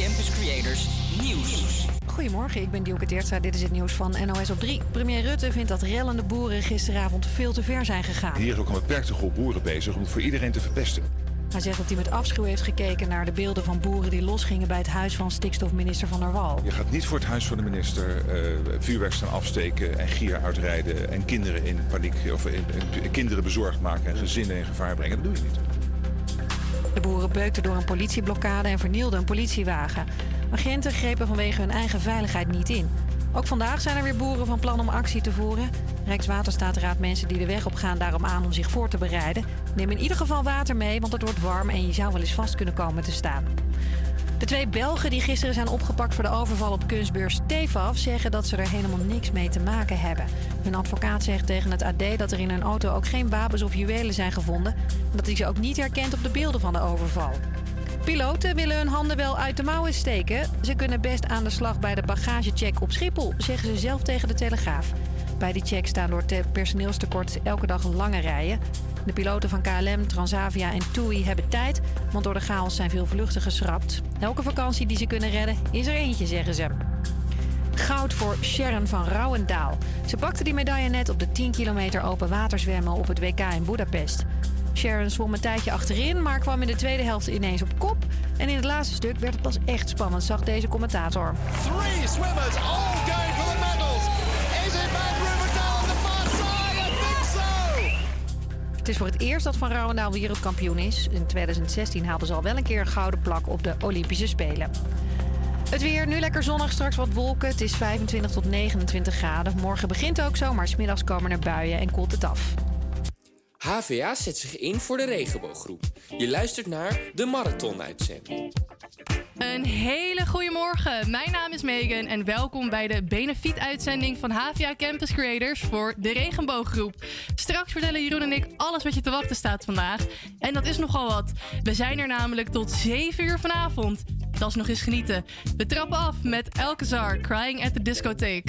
Campus Creators Nieuws. Goedemorgen, ik ben Dielke Teertstra. Dit is het nieuws van NOS op 3. Premier Rutte vindt dat rellende boeren gisteravond veel te ver zijn gegaan. Hier is ook een beperkte groep boeren bezig om het voor iedereen te verpesten. Hij zegt dat hij met afschuw heeft gekeken naar de beelden van boeren die losgingen bij het huis van stikstofminister Van der Wal. Je gaat niet voor het huis van de minister uh, vuurwerk staan afsteken en gier uitrijden en kinderen in paniek of in, in, kinderen bezorgd maken en gezinnen in gevaar brengen. Dat doe je niet. Boeren beukten door een politieblokkade en vernielden een politiewagen. Agenten grepen vanwege hun eigen veiligheid niet in. Ook vandaag zijn er weer boeren van plan om actie te voeren. Rijkswaterstaat raadt mensen die de weg op gaan daarom aan om zich voor te bereiden. Neem in ieder geval water mee, want het wordt warm en je zou wel eens vast kunnen komen te staan. De twee Belgen die gisteren zijn opgepakt voor de overval op kunstbeurs Tefaf zeggen dat ze er helemaal niks mee te maken hebben. Hun advocaat zegt tegen het AD dat er in hun auto ook geen wapens of juwelen zijn gevonden en dat hij ze ook niet herkent op de beelden van de overval. Piloten willen hun handen wel uit de mouwen steken. Ze kunnen best aan de slag bij de bagagecheck op Schiphol, zeggen ze zelf tegen de Telegraaf. Bij die check staan door personeelstekort elke dag lange rijen. De piloten van KLM, Transavia en TUI hebben tijd, want door de chaos zijn veel vluchten geschrapt. Elke vakantie die ze kunnen redden is er eentje, zeggen ze. Goud voor Sharon van Rouwendaal. Ze pakte die medaille net op de 10 kilometer open waterzwemmen op het WK in Budapest. Sharon zwom een tijdje achterin, maar kwam in de tweede helft ineens op kop. En in het laatste stuk werd het pas echt spannend, zag deze commentator. Three swimmers all going for is voor het eerst dat Van Rouwendaal wereldkampioen is. In 2016 haalde ze al wel een keer een gouden plak op de Olympische Spelen. Het weer, nu lekker zonnig, straks wat wolken. Het is 25 tot 29 graden. Morgen begint ook zo, maar smiddags komen er buien en koelt het af. HVA zet zich in voor de regenbooggroep. Je luistert naar de Marathon-uitzending. Een hele goede morgen. Mijn naam is Megan en welkom bij de benefiet-uitzending van HVA Campus Creators voor de regenbooggroep. Straks vertellen Jeroen en ik alles wat je te wachten staat vandaag. En dat is nogal wat. We zijn er namelijk tot 7 uur vanavond. Dat is nog eens genieten. We trappen af met Elkezar, Crying at the Discotheek.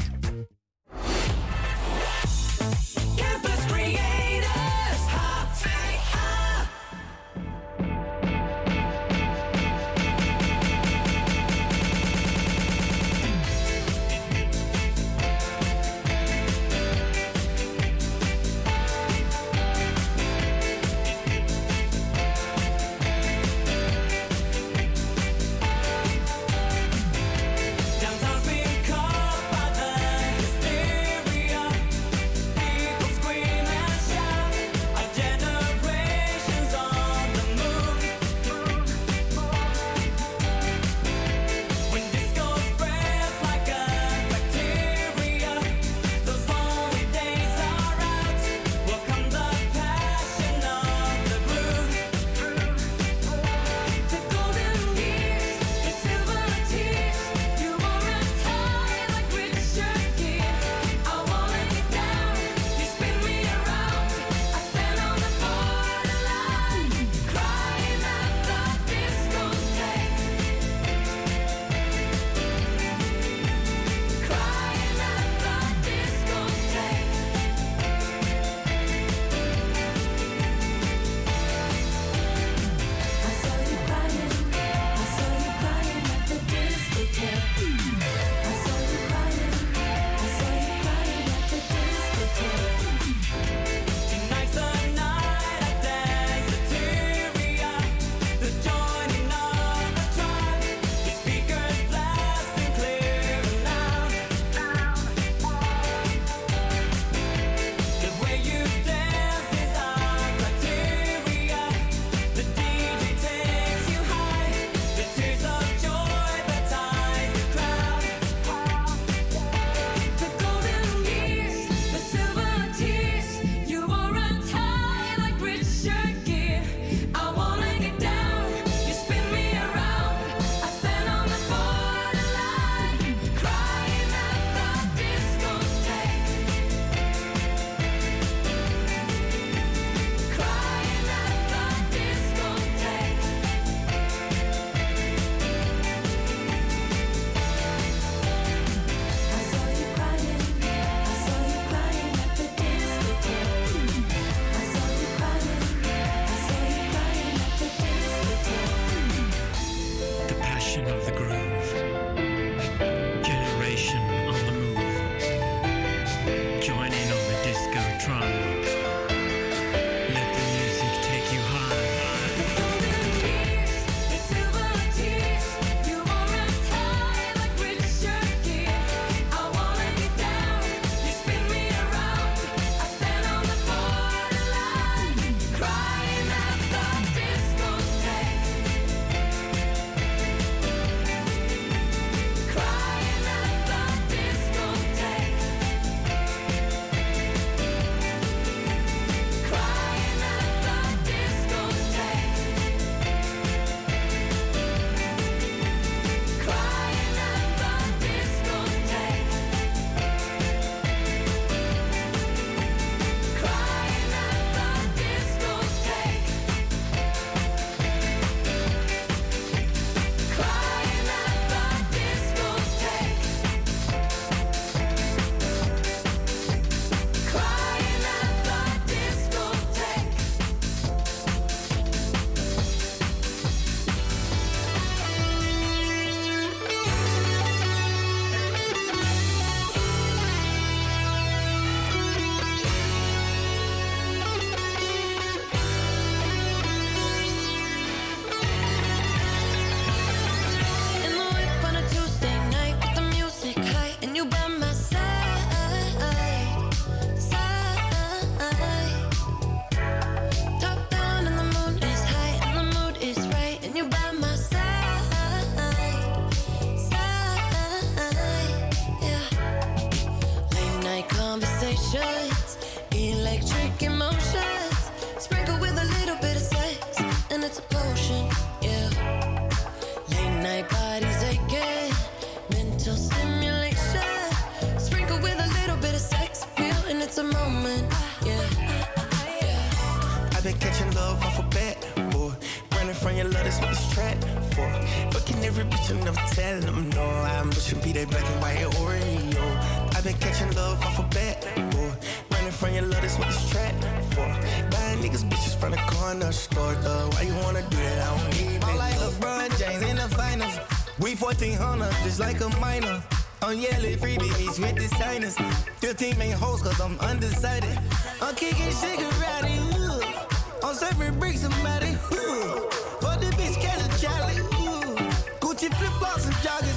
We 1400, just like a minor. I'm yelling free babies with the signers. 15 main hoes, cause I'm undecided. I'm kicking shit karate, ooh. I'm serving bricks somebody, ooh. For the bitch, catch a Charlie, ooh. Gucci flip flops and joggers,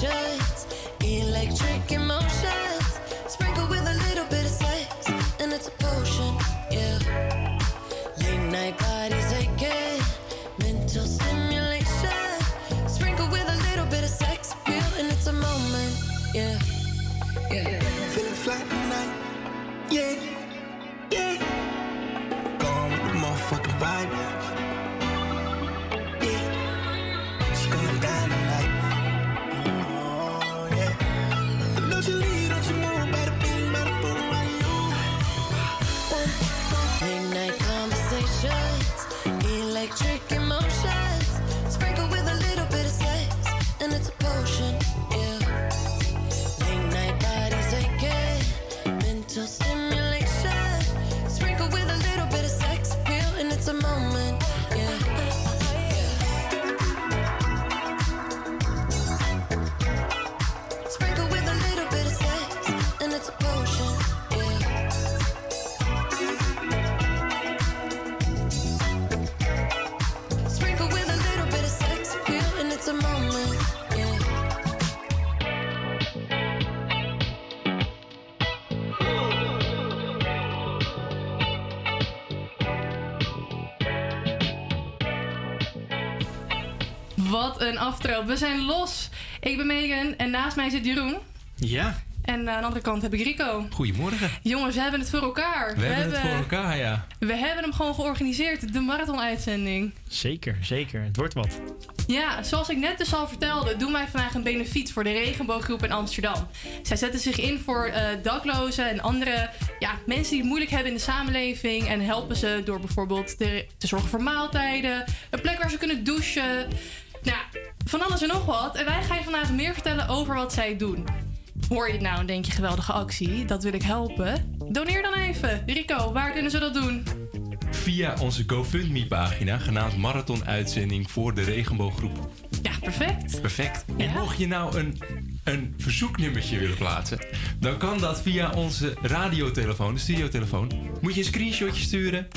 show. Aftrap. We zijn los. Ik ben Megan en naast mij zit Jeroen. Ja, En aan de andere kant heb ik Rico. goedemorgen. Jongens, we hebben het voor elkaar. We, hebben het voor elkaar, ja. we hebben hem gewoon georganiseerd, de marathon-uitzending. Zeker, zeker. Het wordt wat. Ja, zoals ik net dus al vertelde, doen wij vandaag een benefiet voor de Regenbooggroep in Amsterdam. Zij zetten zich in voor eh, daklozen en andere ja, mensen die het moeilijk hebben in de samenleving. En helpen ze door bijvoorbeeld te, te zorgen voor maaltijden, een plek waar ze kunnen douchen. Nou, van alles en nog wat. En wij gaan je vandaag meer vertellen over wat zij doen. Hoor je het nou en denk je geweldige actie, dat wil ik helpen? Doneer dan even. Rico, waar kunnen ze dat doen? Via onze GoFundMe-pagina, genaamd Marathon Uitzending voor de Regenbooggroep. Ja, perfect. Perfect. En mocht je nou een, een verzoeknummertje willen plaatsen, dan kan dat via onze radiotelefoon, de studiotelefoon. Moet je een screenshotje sturen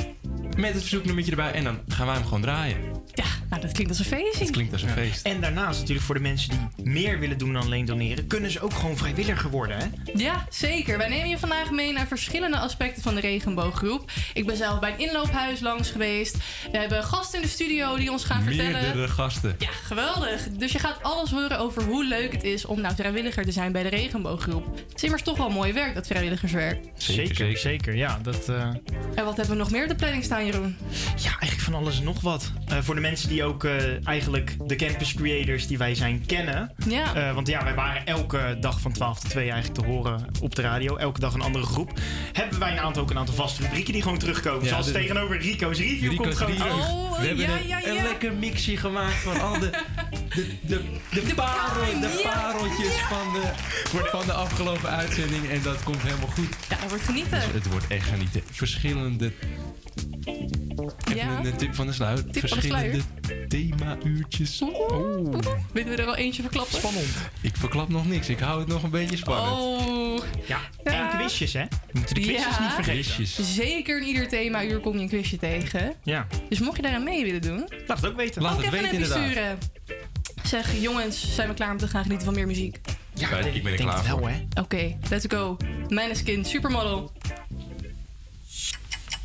met het verzoeknummertje erbij en dan gaan wij hem gewoon draaien. Ja, nou dat klinkt als een feestje. Het klinkt als een feest. En daarnaast natuurlijk voor de mensen die meer willen doen dan alleen doneren, kunnen ze ook gewoon vrijwilliger worden, hè? Ja, zeker. Wij nemen je vandaag mee naar verschillende aspecten van de regenbooggroep. Ik ben zelf bij een inloophuis langs geweest. We hebben gasten in de studio die ons gaan vertellen. Meerdere gasten. Ja, geweldig. Dus je gaat alles horen over hoe leuk het is om nou vrijwilliger te zijn bij de regenbooggroep. Het is immers toch wel mooi werk, dat vrijwilligerswerk. Zeker, zeker. Ja, dat, eh, En wat hebben we nog meer op de planning staan, Jeroen? ja, eigenlijk van alles en nog wat. Eh, voor de mensen die ook eh, eigenlijk de campus creators die wij zijn kennen. Ja. Eh, want ja, wij waren elke dag van 12 tot 2 eigenlijk te horen op de radio. Elke dag een andere groep. Hebben wij een aantal, ook een aantal vaste rubrieken die gewoon terugkomen. Ja, Zoals de- tegenover Rico's review Rico's komt gewoon terug. Oh, We hebben ja, een, ja, een lekker mixje gemaakt van al de, de, de, de, parel, de ja. pareltjes van, de, van de afgelopen uitzending. En dat komt helemaal goed. Ja, dat wordt genieten. Dus het wordt echt genieten. Verschillende. Even Ja. een tip van de sluit. Tip van de Verschillende thema-uurtjes. Oeh. Willen we er al eentje verklappen? Spannend. Ik verklap nog niks. Ik hou het nog een beetje spannend. Oh, Ja, Ja. en quizjes, hè? We moeten de quizjes Ja. niet vergeten. Quizjes. zeker in ieder thema-uur kom je een quizje tegen. Ja, Dus mocht je daar aan mee willen doen, laat het ook weten. Laat ook het even weten sturen. zeg, jongens, zijn we klaar om te gaan genieten van meer muziek? Ja, ik ben er klaar het wel, voor. hè? Oké, let's go. Mijn skin, supermodel.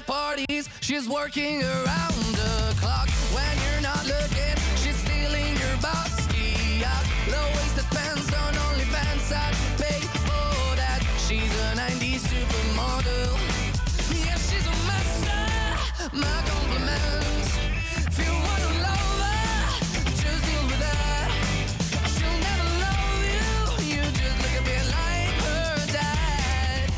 At parties. She's working around the clock when you're not looking. She's stealing your bossy out. Low waisted pants on OnlyFans. I'd pay for that. She's a 90s supermodel. Yeah, she's a master. My compliments. If you wanna love her, just deal with her. She'll never love you. You just look a bit like her dad.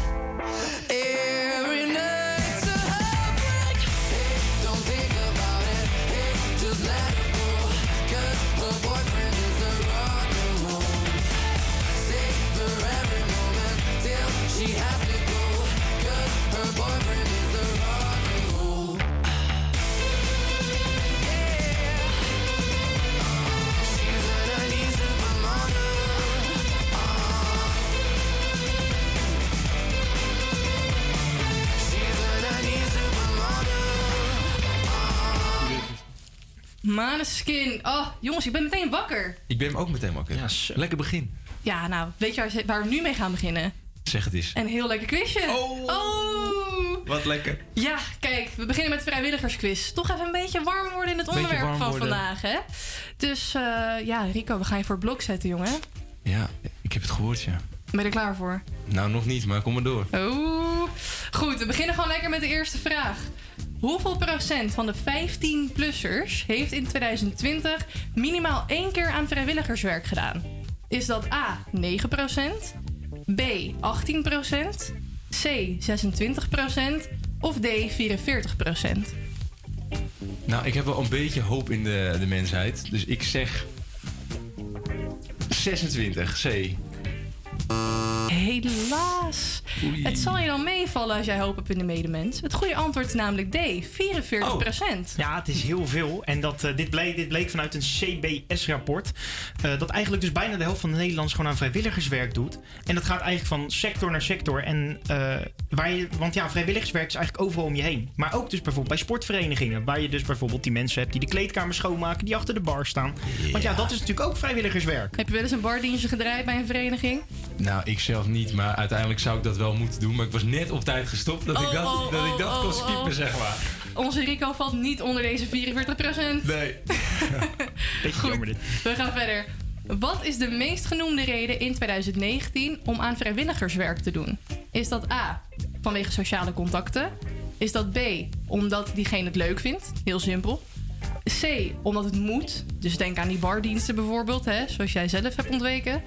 Maneskin. Oh, jongens, ik ben meteen wakker. Ik ben hem ook meteen wakker. Ja, lekker begin. Ja, nou, weet je waar, we nu mee gaan beginnen? Zeg het eens. Een heel lekker quizje. Oh. Wat lekker. Ja, kijk, we beginnen met vrijwilligersquiz. Toch even een beetje warm worden in het Beetje onderwerp van worden. vandaag, hè? Dus eh, ja, Rico, we gaan je voor het blok zetten, jongen. Ja, ik heb het gehoord, ja. Ben je er klaar voor? Nou, nog niet, maar kom maar door. Oeh. Goed, we beginnen gewoon lekker met de eerste vraag. Hoeveel procent van de 15-plussers heeft in 2020 minimaal één keer aan vrijwilligerswerk gedaan? Is dat A 9% B 18% C 26% of D 44% Nou, ik heb wel een beetje hoop in de, de mensheid. Dus ik zeg 26, C. Helaas. Het zal je dan meevallen als jij hoop hebt in de medemens. Het goede antwoord is namelijk D 44% Ja, het is heel veel. En dat, eh, dit, bleek, dit bleek vanuit een CBS-rapport. eh, dat eigenlijk dus bijna de helft van de Nederlanders gewoon aan vrijwilligerswerk doet. En dat gaat eigenlijk van sector naar sector. En, eh, waar je, want ja, vrijwilligerswerk is eigenlijk overal om je heen. Maar ook dus bijvoorbeeld bij sportverenigingen. Waar je dus bijvoorbeeld die mensen hebt die de kleedkamer schoonmaken. Die achter de bar staan. Want ja, dat is natuurlijk ook vrijwilligerswerk. Heb je wel eens een bardienstje gedraaid bij een vereniging? Nou, ik zelf niet, maar uiteindelijk zou ik dat wel moeten doen. Maar ik was net op tijd gestopt dat ik Oh, dat, oh, dat, ik oh, dat kon skippen, oh. zeg maar. Onze Rico valt niet onder deze 44% Nee. Beetje jammer dit. We gaan verder. Wat is de meest genoemde reden in 2019 om aan vrijwilligerswerk te doen? Is dat A, vanwege sociale contacten? Is dat B, omdat diegene het leuk vindt? Heel simpel. C, omdat het moet. Dus denk aan die bardiensten bijvoorbeeld, hè, zoals jij zelf hebt ontweken.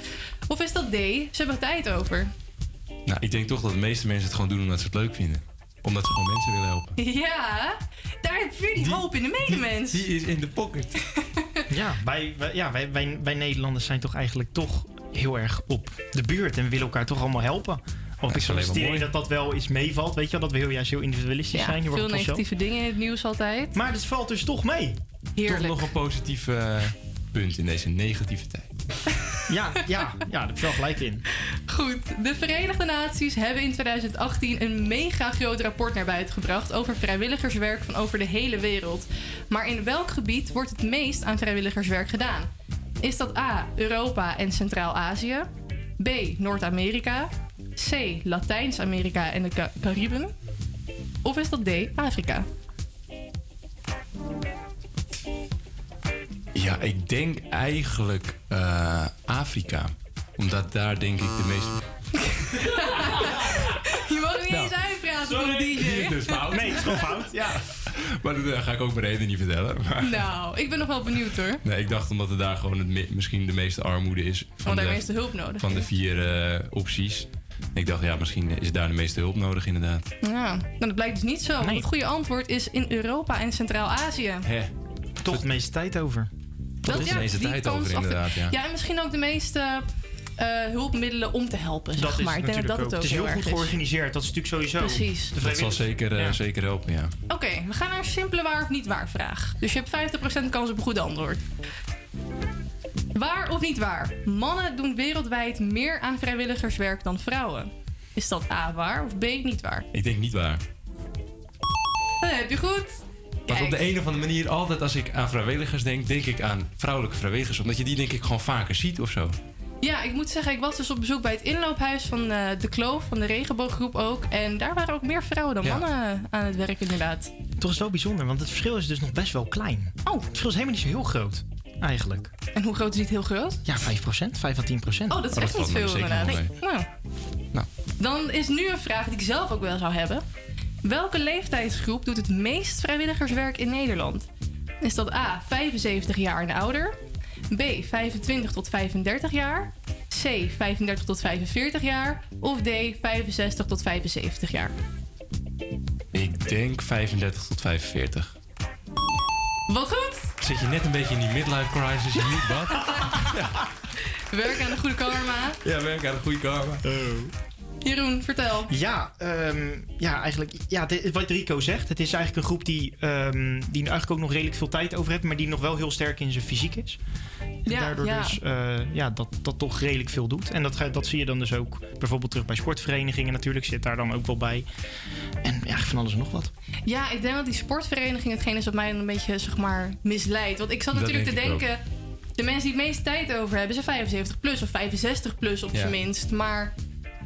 Of is dat D, ze hebben tijd over? Nou, ik denk toch dat de meeste mensen het gewoon doen omdat ze het leuk vinden. Omdat ze gewoon mensen willen helpen. Ja, daar heb je die, hoop in de medemens. Die is in de pocket. Ja, wij, wij- ja wij, wij, wij Nederlanders zijn toch eigenlijk toch heel erg op de buurt. En we willen elkaar toch allemaal helpen. Of ik solliciteer mooi. dat dat wel iets meevalt. Weet je wel, dat we heel juist heel individualistisch Ja, zijn. Hier veel negatieve dingen in het nieuws altijd. Maar het valt dus toch mee. Heerlijk. Toch nog een positief eh, punt in deze negatieve tijd. Ja, ja, ja, daar heb je wel gelijk in. Goed, de Verenigde Naties hebben in 2018 een mega groot rapport naar buiten gebracht over vrijwilligerswerk van over de hele wereld. Maar in welk gebied wordt het meest aan vrijwilligerswerk gedaan? Is dat A. Europa en Centraal-Azië? B. Noord-Amerika? C. Latijns-Amerika en de Ca- Cariben? Of is dat D. Afrika? Ja, ik denk eigenlijk eh, Afrika. Omdat daar denk ik de meeste... Je mag niet Nou, eens uitpraten voor de Die is DJ. dus fout. Nee, het is gewoon fout. Ja. Maar dat eh, ga ik ook mijn reden niet vertellen. Maar, Nou, ik ben nog wel benieuwd hoor. nee, ik dacht omdat er daar gewoon het misschien de meeste armoede is. Van Want daar de, meeste hulp nodig Van de vier eh, opties. Ik dacht, ja, misschien is daar de meeste hulp nodig inderdaad. Ja, nou, dat blijkt dus niet zo. Het goede antwoord is in Europa en Centraal-Azië. Hè? Toch de meeste tijd over. Toch is de meeste tijd over achter- inderdaad, ja. Ja, en misschien ook de meeste eh, hulpmiddelen om te helpen, zeg Dat is maar. Ik denk dat natuurlijk dat ook. het ook Het is heel goed georganiseerd. Dat is natuurlijk sowieso. Precies. Dat zal zeker, eh, Ja. zeker helpen, ja. Oké, we gaan naar een simpele waar of niet waar vraag. Dus je hebt 50% kans op een goed antwoord. Waar of niet waar? Mannen doen wereldwijd meer aan vrijwilligerswerk dan vrouwen. Is dat A waar of B niet waar? Ik denk niet waar. Dat heb je goed. Want op de een of andere manier, altijd als ik aan vrijwilligers denk, denk ik aan vrouwelijke vrijwilligers. Omdat je die denk ik gewoon vaker ziet of zo. Ja, ik moet zeggen, ik was dus op bezoek bij het inloophuis van eh, de Kloof, van de regenbooggroep ook. En daar waren ook meer vrouwen dan Ja. mannen aan het werk, inderdaad. Toch is het wel bijzonder, want het verschil is dus nog best wel klein. Oh. Het verschil is helemaal niet zo heel groot. Eigenlijk. En hoe groot is het heel groot? Ja, 5%, 5 à 10%. Oh, dat is echt niet veel inderdaad. Nee. Nou. Nou. Dan is nu een vraag die ik zelf ook wel zou hebben. Welke leeftijdsgroep doet het meest vrijwilligerswerk in Nederland? Is dat A, 75 jaar en ouder? B, 25 tot 35 jaar? C, 35 tot 45 jaar? Of D, 65 tot 75 jaar? Ik denk 35 tot 45. Wat goed! Zit je net een beetje in die midlife crisis, je moet wat? Werk aan de goede karma. Ja, werk aan de goede karma. Jeroen, vertel. Ja, ehm, ja, eigenlijk ja, dit- wat Rico zegt. Het is eigenlijk een groep die, ehm, die eigenlijk ook nog redelijk veel tijd over heeft, maar die nog wel heel sterk in zijn fysiek is. En Ja, daardoor ja. dus eh, ja, dat, dat toch redelijk veel doet. En dat, dat zie je dan dus ook bijvoorbeeld terug bij sportverenigingen natuurlijk. Zit daar dan ook wel bij. En ja, van alles en nog wat. Ja, ik denk dat die sportvereniging hetgeen is wat mij een beetje, zeg maar, misleidt. Want ik zat Dat natuurlijk te ook. denken... de mensen die het meeste tijd over hebben... zijn 75 plus of 65 plus op Ja. zijn minst. Maar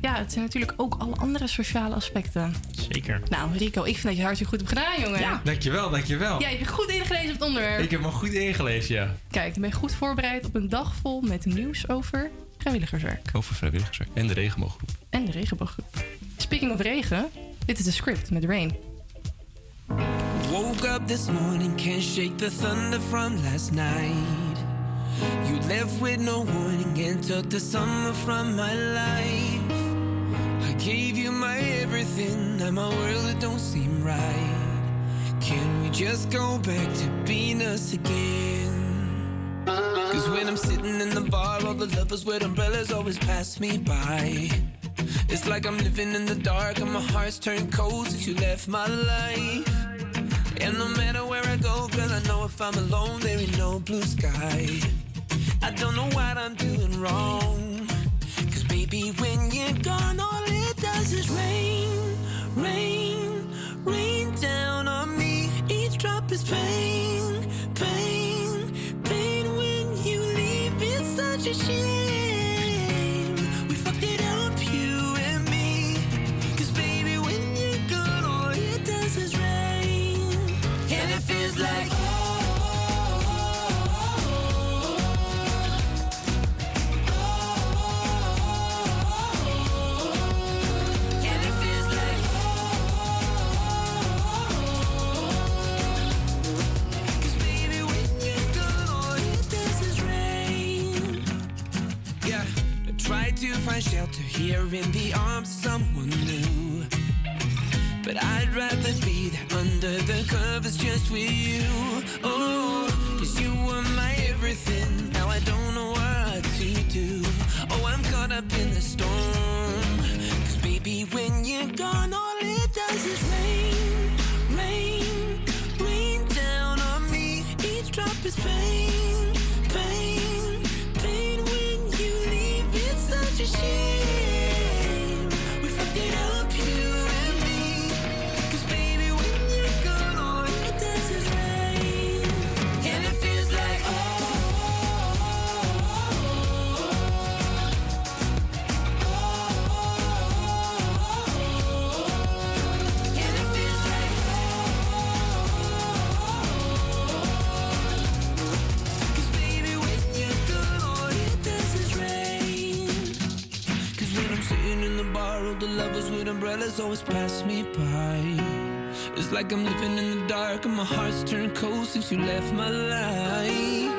ja, het zijn natuurlijk ook alle andere sociale aspecten. Zeker. Nou, Rico, ik vind dat je hartstikke goed hebt gedaan, jongen. Ja. Dankjewel, dankjewel. Jij hebt je goed ingelezen op het onderwerp. Ik heb me goed ingelezen, ja. Kijk, je bent goed voorbereid op een dag vol met nieuws over vrijwilligerswerk. Over vrijwilligerswerk. En de regenbooggroep. En de regenbooggroep. Speaking of regen, dit is de script met Rain. Woke up this morning, can't shake the thunder from last night. You left with no warning and took the summer from my life. I gave you my everything, now my world it don't seem right. Can we just go back to being us again? Cause when I'm sitting in the bar, all the lovers with umbrellas always pass me by. It's like I'm living in the dark and my heart's turned cold since you left my life. And no matter where I go, girl, I know if I'm alone, there ain't no blue sky. I don't know what I'm doing wrong. Cause baby, when you're gone, all does is rain, rain, rain down on me. Each drop is pain, pain, pain when you leave. It's such a shame. Find shelter here in the arms of someone new. But I'd rather be there under the covers just with you. Oh, cause you were my everything. Now I don't know what to do. Oh, I'm caught up in the storm. Cause baby, when you're gone, all it does is rain, rain, rain down on me. Each drop is pain, she of the lovers with umbrellas always pass me by. It's like I'm living in the dark and my heart's turned cold since you left my life.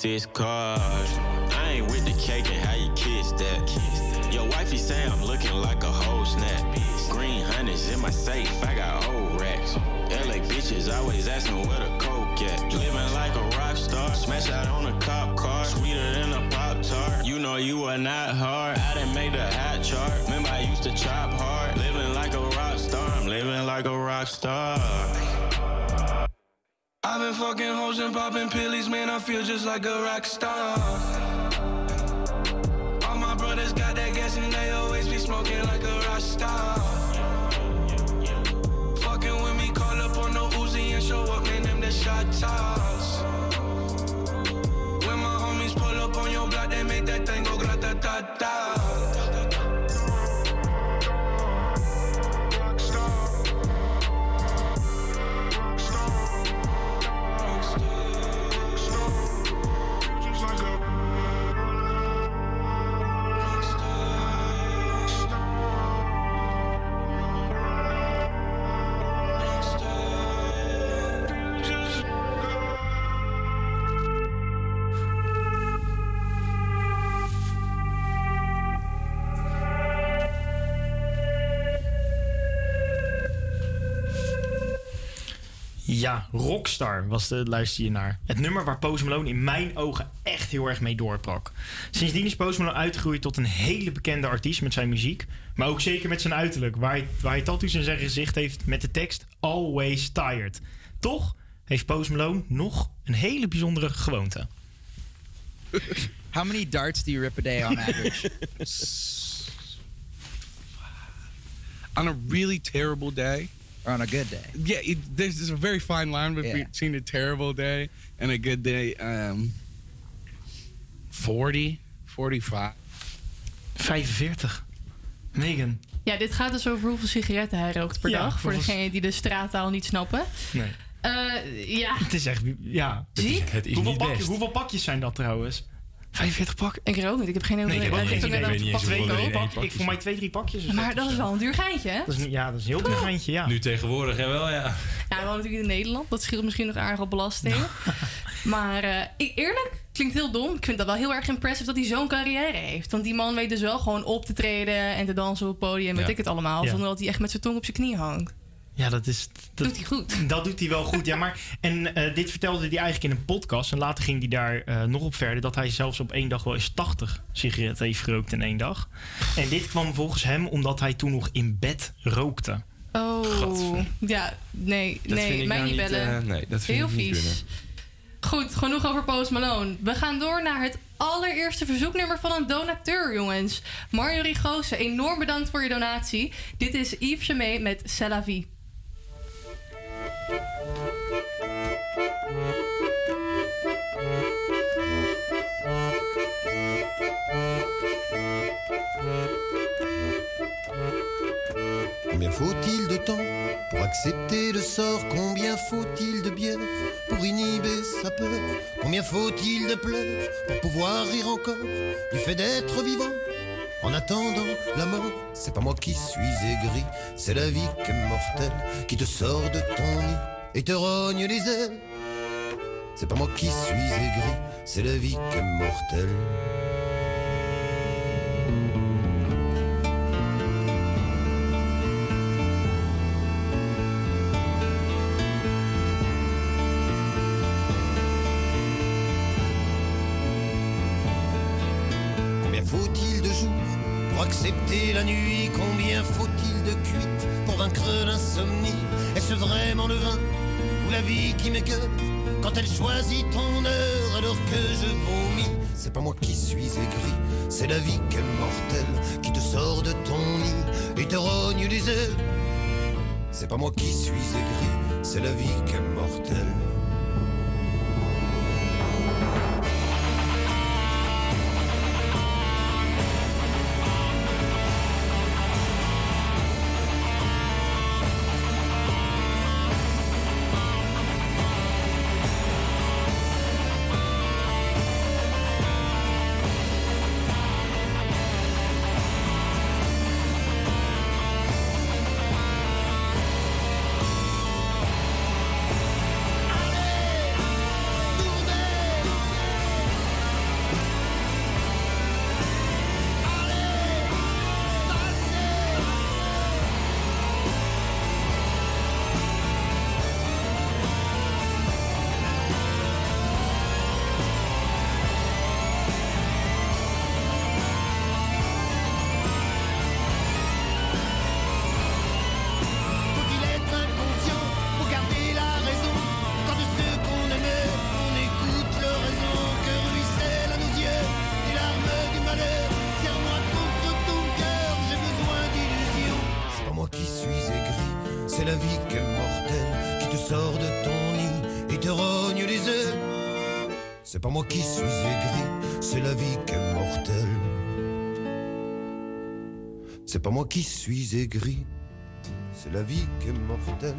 This car. I feel just like a rock star. Ja, Rockstar was de luister je naar. Het nummer waar Post Malone in mijn ogen echt heel erg mee doorprak. Sindsdien is Post Malone uitgegroeid tot een hele bekende artiest met zijn muziek. Maar ook zeker met zijn uiterlijk. Waar hij, waar hij in zijn gezicht heeft met de tekst Always Tired. Toch heeft Post Malone nog een hele bijzondere gewoonte. How many darts do you rip a day on average? on a really terrible day... Or on a good day. Yeah, it, there's, there's a very fine line Yeah. between a terrible day and a good day. Um, 40, 45. 45. Megan. Ja, dit gaat dus over hoeveel sigaretten hij rookt per Ja, dag. Voor degenen die de straattaal niet snappen. Nee. Eh, ja. Het is echt... Ja. Zie? Het is hoeveel, pakjes, hoeveel pakjes zijn dat trouwens? 45 pakken? Ik rook niet. Ik heb geen idee. Nee, ik heb ook Ik pak- voor mij twee, drie pakjes. Maar dat is zo. wel een duur geintje, hè? Dat is, niet- ja, dat is een heel duur geintje, ja. Nu tegenwoordig, ja wel, ja. Ja, we wonen natuurlijk in Nederland. Dat scheelt misschien nog aardig op belasting. maar eh, ik, eerlijk, klinkt heel dom. Ik vind dat wel heel erg impressive dat hij zo'n carrière heeft. Want die man weet dus wel gewoon op te treden en te dansen op het podium. Weet Ja. ik het allemaal. Ja. Zonder dat hij echt met zijn tong op zijn knie hangt. Ja, dat is... Dat doet hij goed. Dat doet hij wel goed, ja. Maar, en eh, dit vertelde hij eigenlijk in een podcast. En later ging hij daar eh, nog op verder... dat hij zelfs op één dag wel eens 80 sigaretten heeft gerookt in één dag. En dit kwam volgens hem omdat hij toen nog in bed rookte. Oh, ja, nee, Dat nee, vind ik mij nou niet bellen. eh, nee, dat vind Heel ik niet vies. Goed, genoeg over Post Malone. We gaan door naar het allereerste verzoeknummer van een donateur, jongens. Mario Rigoose, enorm bedankt voor je donatie. Dit is Yves Chemet met C'est Combien faut-il de temps pour accepter le sort? Combien faut-il de bière pour inhiber sa peur? Combien faut-il de pleurs pour pouvoir rire encore du fait d'être vivant? En attendant la mort, c'est pas moi qui suis aigri, c'est la vie qui est mortelle qui te sort de ton nid et te rogne les ailes. C'est pas moi qui suis aigri, c'est la vie qui est mortelle. La nuit Combien faut-il de cuites pour vaincre l'insomnie Est-ce vraiment le vin ou la vie qui m'écoeure? Quand elle choisit ton heure alors que je vomis. C'est pas moi qui suis aigri, c'est la vie qui est mortelle Qui te sort de ton nid et te rogne les ailes C'est pas moi qui suis aigri, c'est la vie qui est mortelle C'est pas moi qui suis aigri, c'est la vie qui est mortelle C'est pas moi qui suis aigri c'est la vie qui est mortelle.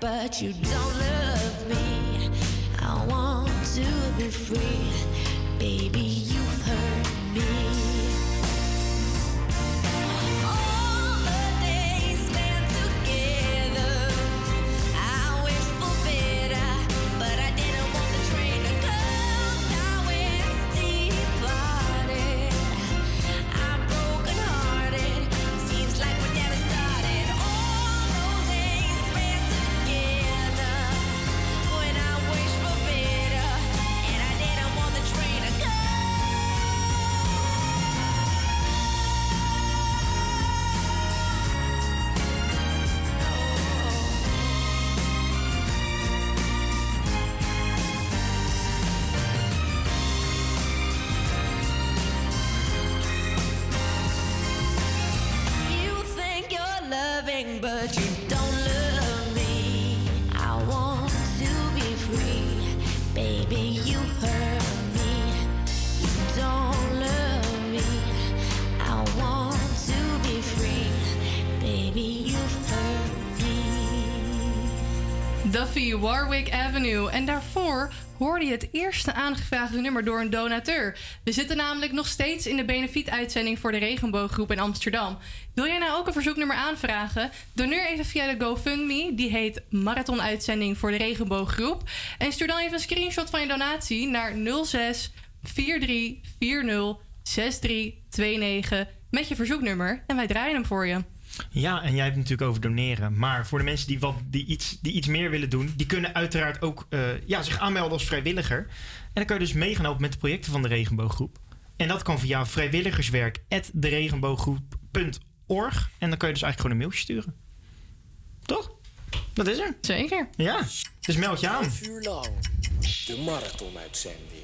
but you don't love me. I want to be free, baby. You've hurt me. Warwick Avenue. En daarvoor hoorde je het eerste aangevraagde nummer door een donateur. We zitten namelijk nog steeds in de benefietuitzending voor de Regenbooggroep in Amsterdam. Wil jij nou ook een verzoeknummer aanvragen? Doneer even via de GoFundMe, die heet Marathon Uitzending voor de Regenbooggroep. En stuur dan even een screenshot van je donatie naar 06 43 40 6329 met je verzoeknummer en wij draaien hem voor je. Ja, en jij hebt natuurlijk over doneren. Maar voor de mensen die, wat, die, iets, die iets meer willen doen, die kunnen uiteraard ook eh, ja, zich aanmelden als vrijwilliger. En dan kun je dus meegenomen met de projecten van de Regenbooggroep. En dat kan via vrijwilligerswerk.deregenbooggroep.org. En dan kun je dus eigenlijk gewoon een mailtje sturen. Toch? Dat is er. Zeker. Ja, dus meld je aan. Vijf uur lang. De marathon uitzending.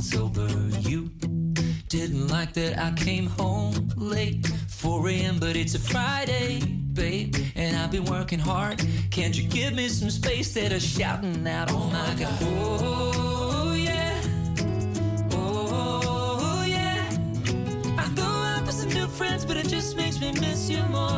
Mine. Cold sober, you didn't like that I came home late. 4 a.m., but it's a Friday, babe. And I've been working hard. Can't you give me some space that I'm shouting out, oh my god? Oh, yeah. Oh, yeah. I go out with some new friends, but it just makes me miss you more.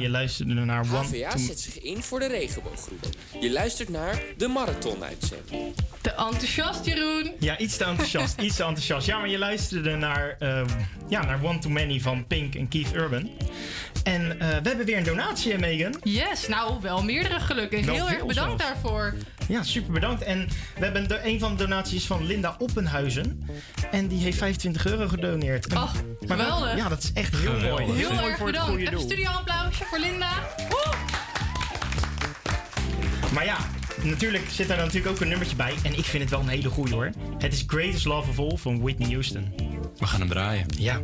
Je luisterde naar One HVA to- zet zich in voor de regenbooggroep. Je luistert naar de marathon-uitzending. Te enthousiast, Jeroen. Ja, iets te enthousiast. iets te enthousiast. Ja, maar je luisterde naar, eh, ja, naar One Too Many van Pink en Keith Urban. En eh, we hebben weer een donatie, hè, Megan. Yes, nou wel meerdere gelukkig. Wel Heel erg bedankt zelfs. daarvoor. Ja, super bedankt. En we hebben de, een van de donaties van Linda Oppenhuizen. En die heeft 25 euro gedoneerd. En- Oh, maar wel- geweldig. ja, dat is echt heel mooi. Heel, Heel mooi erg voor het bedankt. goede Even doel. studio applausje voor Linda. Woe! Maar ja, natuurlijk zit daar natuurlijk ook een nummertje bij. En ik vind het wel een hele goeie hoor. Het is Greatest Love of All van Whitney Houston. We gaan hem draaien. Ja.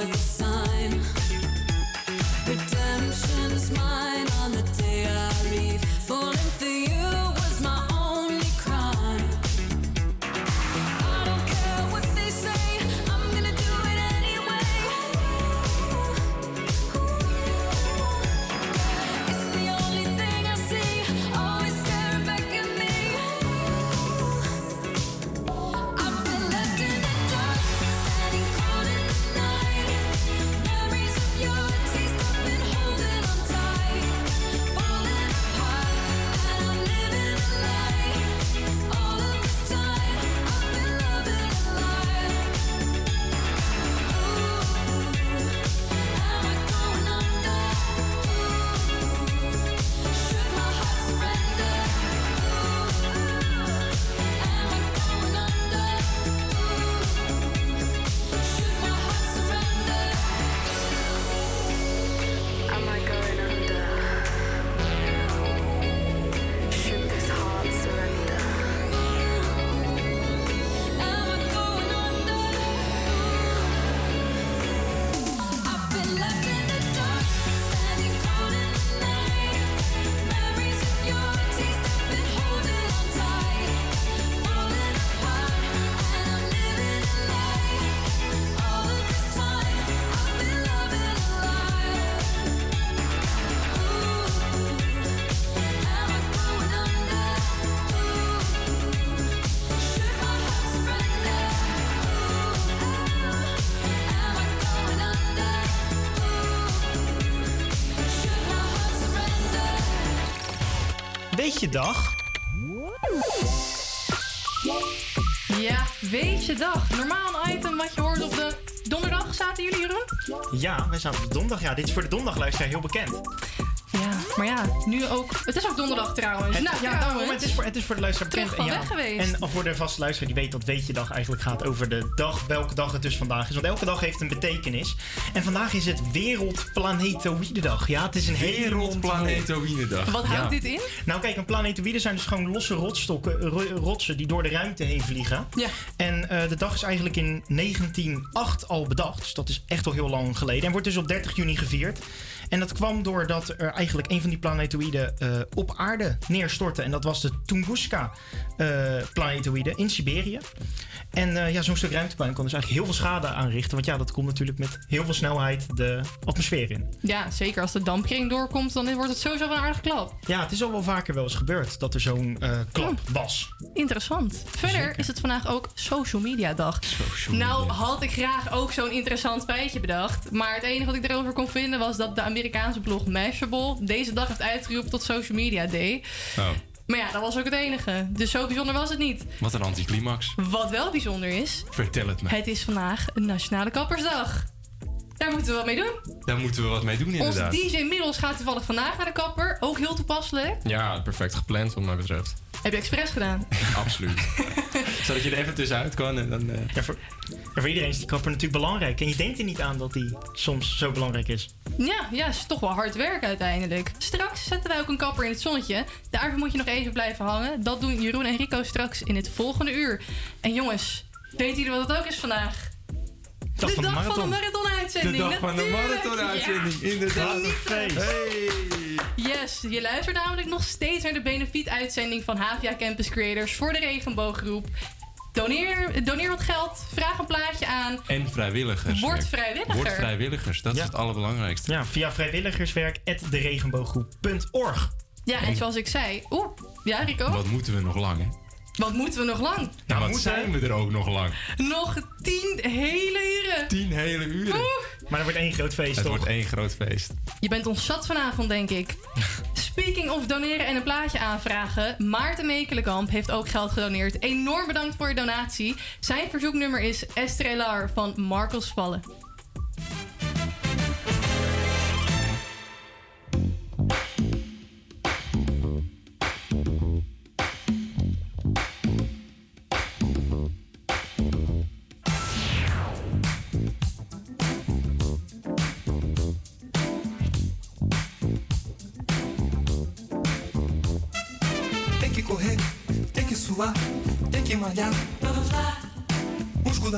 what you say. Weet je dag? Ja, weet je dag. Normaal een item wat je hoort op de donderdag. Zaten jullie, Jeroen? Ja, wij zaten op donderdag. Ja, dit is voor de donderdagluisteraar heel bekend. Maar ja, nu ook. Het is ook donderdag trouwens. Het- nou, ja, daarom, het is voor, het is voor de luisteraar Terug van En weg ja, geweest. En voor de vaste luisteraar die weet dat Weet je Dag eigenlijk gaat over de dag, welke dag het dus vandaag is. Want elke dag heeft een betekenis. En vandaag is het Wereldplanetoïdedag. Ja, het is een hele Wereldplanetoïdedag. Wat houdt dit in? Nou kijk, een planetoïde zijn dus gewoon losse rotstokken, ro- rotsen die door de ruimte heen vliegen. Ja. En eh, de dag is eigenlijk in 1908 al bedacht. Dus dat is echt al heel lang geleden. En wordt dus op 30 juni gevierd. En dat kwam doordat er eigenlijk een van die planetoïden eh, op aarde neerstortte. En dat was de Tunguska eh in Siberië. En eh, ja, zo'n stuk ruimtepuin kan dus eigenlijk heel veel schade aanrichten. Want ja, dat komt natuurlijk met heel veel snelheid de atmosfeer in. Ja, zeker als de dampkring doorkomt, dan wordt het sowieso wel een aardige klap. Ja, het is al wel vaker wel eens gebeurd dat er zo'n klap was. Interessant. Verder is het vandaag ook Social Media Dag. nou had ik graag ook zo'n interessant feitje bedacht. Maar het enige wat ik erover kon vinden was dat de Amerikaanse blog Mashable deze dag heeft uitgeroepen tot Social Media Day. Oh, Maar ja, dat was ook het enige. Dus zo bijzonder was het niet. wat een anticlimax. Wat wel bijzonder is, Vertel het me. het is vandaag Nationale Kappersdag. Daar moeten we wat mee doen. Daar moeten we wat mee doen Onze inderdaad. DJ Middels gaat toevallig vandaag naar de kapper. Ook heel toepasselijk. Ja, perfect gepland wat mij betreft. Heb je expres gedaan? Absoluut. Zodat je er even tussenuit kan en dan... eh, Ja, voor, ja, voor iedereen is die kapper natuurlijk belangrijk. En je denkt er niet aan dat die soms zo belangrijk is. Ja, ja, is toch wel hard werk uiteindelijk. Straks zetten wij ook een kapper in het zonnetje. Daarvoor moet je nog even blijven hangen. Dat doen Jeroen en Rico straks in het volgende uur. En jongens, weten jullie wat het ook is vandaag? Dag van de dag van de marathon. marathon-uitzending. De dag van de marathon-uitzending, Ja. inderdaad. Feest. Yes, je luistert namelijk nog steeds naar de benefiet-uitzending van HVA Campus Creators voor de regenbooggroep. Doneer, doneer wat geld, vraag een plaatje aan. En vrijwilligers. Word vrijwilliger. Word vrijwilligers, dat is het allerbelangrijkste. Ja, via vrijwilligerswerk.deregenbooggroep.org. Ja, en zoals ik zei... Oeh, ja Rico? Wat moeten we nog lang, hè? Wat moeten we nog lang? Nou, wat zijn we er ook nog lang? Nog tien hele uren. Tien hele uren. Oeh. Maar er wordt één groot feest, Het toch? wordt één groot feest. Je bent ons zat vanavond, denk ik. Speaking of doneren en een plaatje aanvragen. Maarten Mekelenkamp heeft ook geld gedoneerd. Enorm bedankt voor je donatie. Zijn verzoeknummer is Estrelar van Marcos Vallen.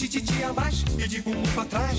De um tititi a mais e de bumbum pra trás.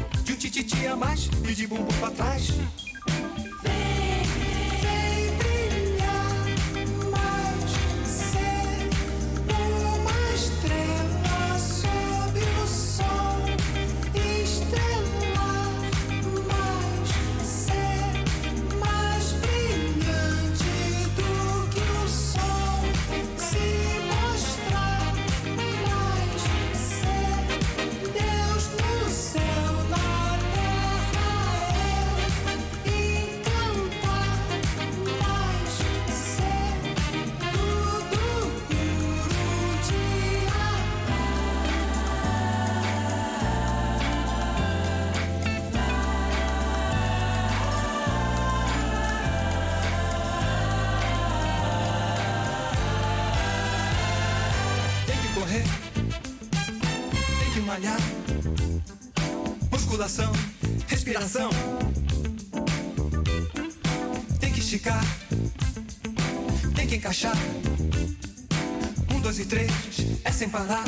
De um tititi a mais e de bumbum pra trás. Sem parar.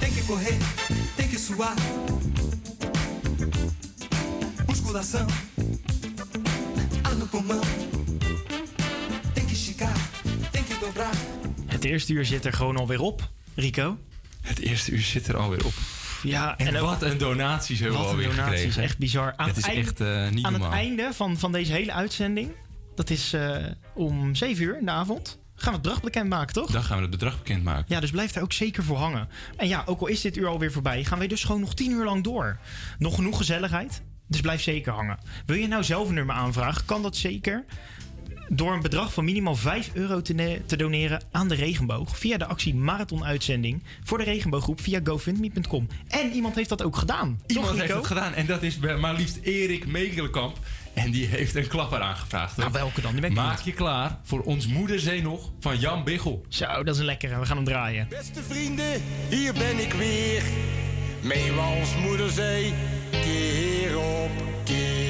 Tem que correr, tem que suar. Musculação, ar no pulmão. Tem que esticar, tem que dobrar. Het eerste uur zit er gewoon alweer op, Rico. Het eerste uur zit er alweer op. Ja, En, en ook- wat een donaties hebben we alweer donaties, gekregen. echt bizar. Aan het is eind- echt eh, niet aan normaal. het einde van, van deze hele uitzending, dat is eh, om 7 uur in de avond, gaan we het bedrag bekendmaken, toch? Dan gaan we het bedrag bekendmaken. Ja, dus blijf daar ook zeker voor hangen. En ja, ook al is dit uur alweer voorbij, gaan wij dus gewoon nog 10 uur lang door. Nog genoeg gezelligheid, dus blijf zeker hangen. Wil je nou zelf een nummer aanvragen, kan dat zeker. Door een bedrag van minimaal 5 euro te, te doneren aan de regenboog. Via de actie Marathon Uitzending voor de regenbooggroep via gofundme.com. En iemand heeft dat ook gedaan. Iemand heeft het gedaan en dat is maar liefst Erik Mekelenkamp. En die heeft een klapper aangevraagd. Nou, welke dan? Die Maak je klaar voor ons moederzee nog van Jan Biggel. Zo, dat is een lekkere. We gaan hem draaien. Beste vrienden, hier ben ik weer. Mee als moederzee, keer op keer.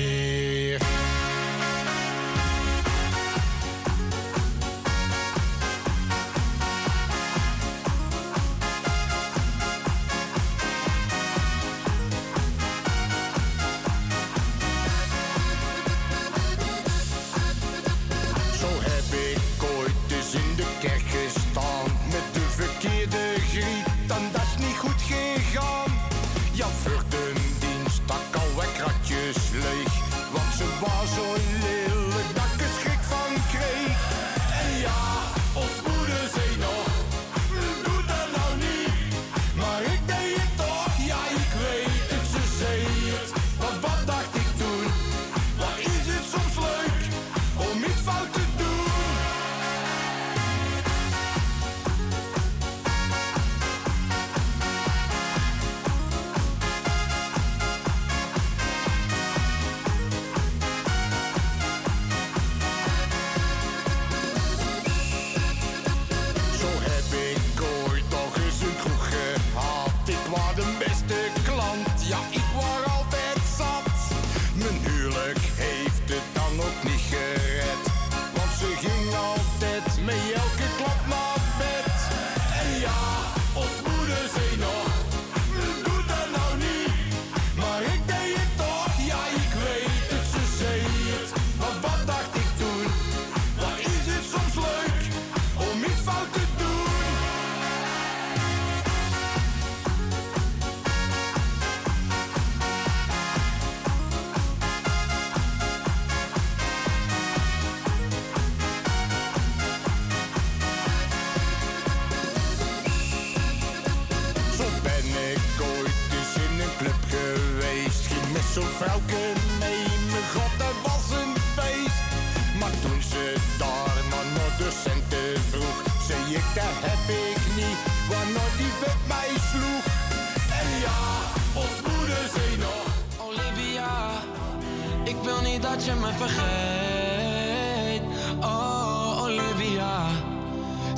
Dat je me vergeet. Oh, Olivia,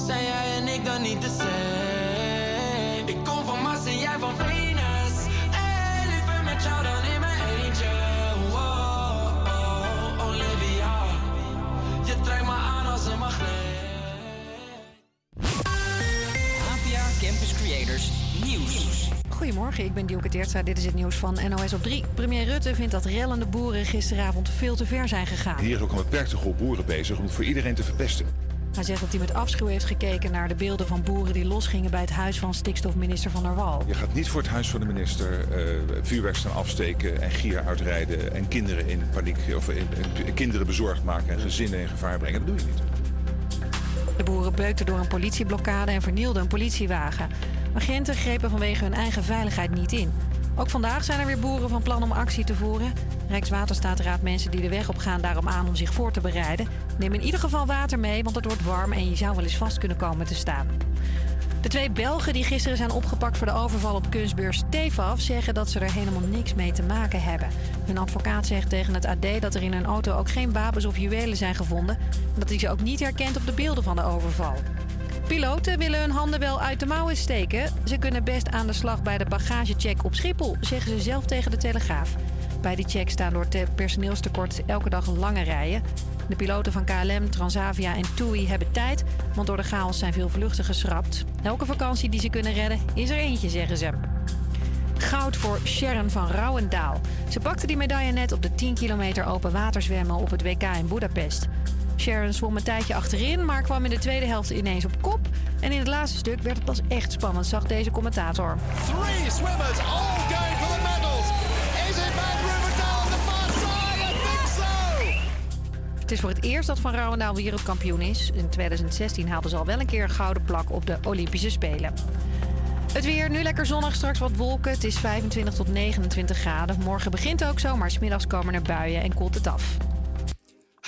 zijn jij en ik dan niet de same? Ik kom van Mars en jij van Venus. Hey, liever met jou dan in mijn eentje. Oh, oh, Olivia, je trekt me aan als een magneet. Nieuws. Goedemorgen, ik ben Dielke Teertstra. Dit is het nieuws van NOS op 3. Premier Rutte vindt dat rellende boeren gisteravond veel te ver zijn gegaan. Hier is ook een beperkte groep boeren bezig om het voor iedereen te verpesten. Hij zegt dat hij met afschuw heeft gekeken naar de beelden van boeren die losgingen bij het huis van stikstofminister Van der Wal. Je gaat niet voor het huis van de minister eh, vuurwerk staan afsteken en gier uitrijden en kinderen in paniek of in, in- kinderen bezorgd maken en gezinnen in gevaar brengen. Dat doe je niet. De boeren beukten door een politieblokkade en vernielden een politiewagen. Agenten grepen vanwege hun eigen veiligheid niet in. Ook vandaag zijn er weer boeren van plan om actie te voeren. Rijkswaterstaat raadt mensen die de weg op gaan daarom aan om zich voor te bereiden. Neem in ieder geval water mee, want het wordt warm en je zou wel eens vast kunnen komen te staan. De twee Belgen die gisteren zijn opgepakt voor de overval op kunstbeurs Tefaf zeggen dat ze er helemaal niks mee te maken hebben. Hun advocaat zegt tegen het AD dat er in hun auto ook geen wapens of juwelen zijn gevonden en dat hij ze ook niet herkent op de beelden van de overval. Piloten willen hun handen wel uit de mouwen steken. Ze kunnen best aan de slag bij de bagagecheck op Schiphol, zeggen ze zelf tegen de Telegraaf. Bij die check staan door personeelstekort elke dag lange rijen. De piloten van KLM, Transavia en TUI hebben tijd, want door de chaos zijn veel vluchten geschrapt. Elke vakantie die ze kunnen redden is er eentje, zeggen ze. Goud voor Sharon van Rouwendaal. Ze pakte die medaille net op de 10 kilometer open waterzwemmen op het WK in Budapest. Sharon zwom een tijdje achterin, maar kwam in de tweede helft ineens op kop. En in het laatste stuk werd het pas echt spannend, zag deze commentator. Three swimmers all going for the medals. Is it Van Rubendaal on the far side? I think so. Het is voor het eerst dat Van Rouwendaal wereldkampioen is. In 2016 haalde ze al wel een keer een gouden plak op de Olympische Spelen. Het weer, nu lekker zonnig, straks wat wolken. Het is 25 tot 29 graden. Morgen begint ook zo, maar smiddags komen er buien en koelt het af.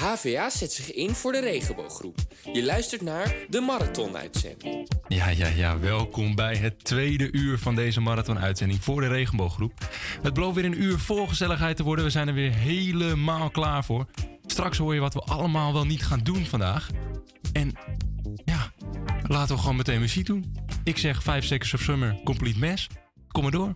HVA zet zich in voor de regenbooggroep. Je luistert naar de Marathon-uitzending. Ja, ja, ja. Welkom bij het tweede uur van deze marathon-uitzending voor de Regenbooggroep. Het belooft weer een uur vol gezelligheid te worden. We zijn er weer helemaal klaar voor. Straks hoor je wat we allemaal wel niet gaan doen vandaag. En ja, laten we gewoon meteen muziek doen. Ik zeg 5 Seconds of Summer, Complete Mess. Kom maar door.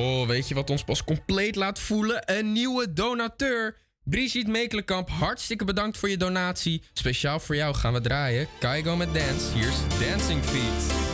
Oh, weet je wat ons pas compleet laat voelen? Een nieuwe donateur! Brigitte Mekelenkamp, hartstikke bedankt voor je donatie. Speciaal voor jou gaan we draaien. Kaigo met Dance. Here's Dancing Feet.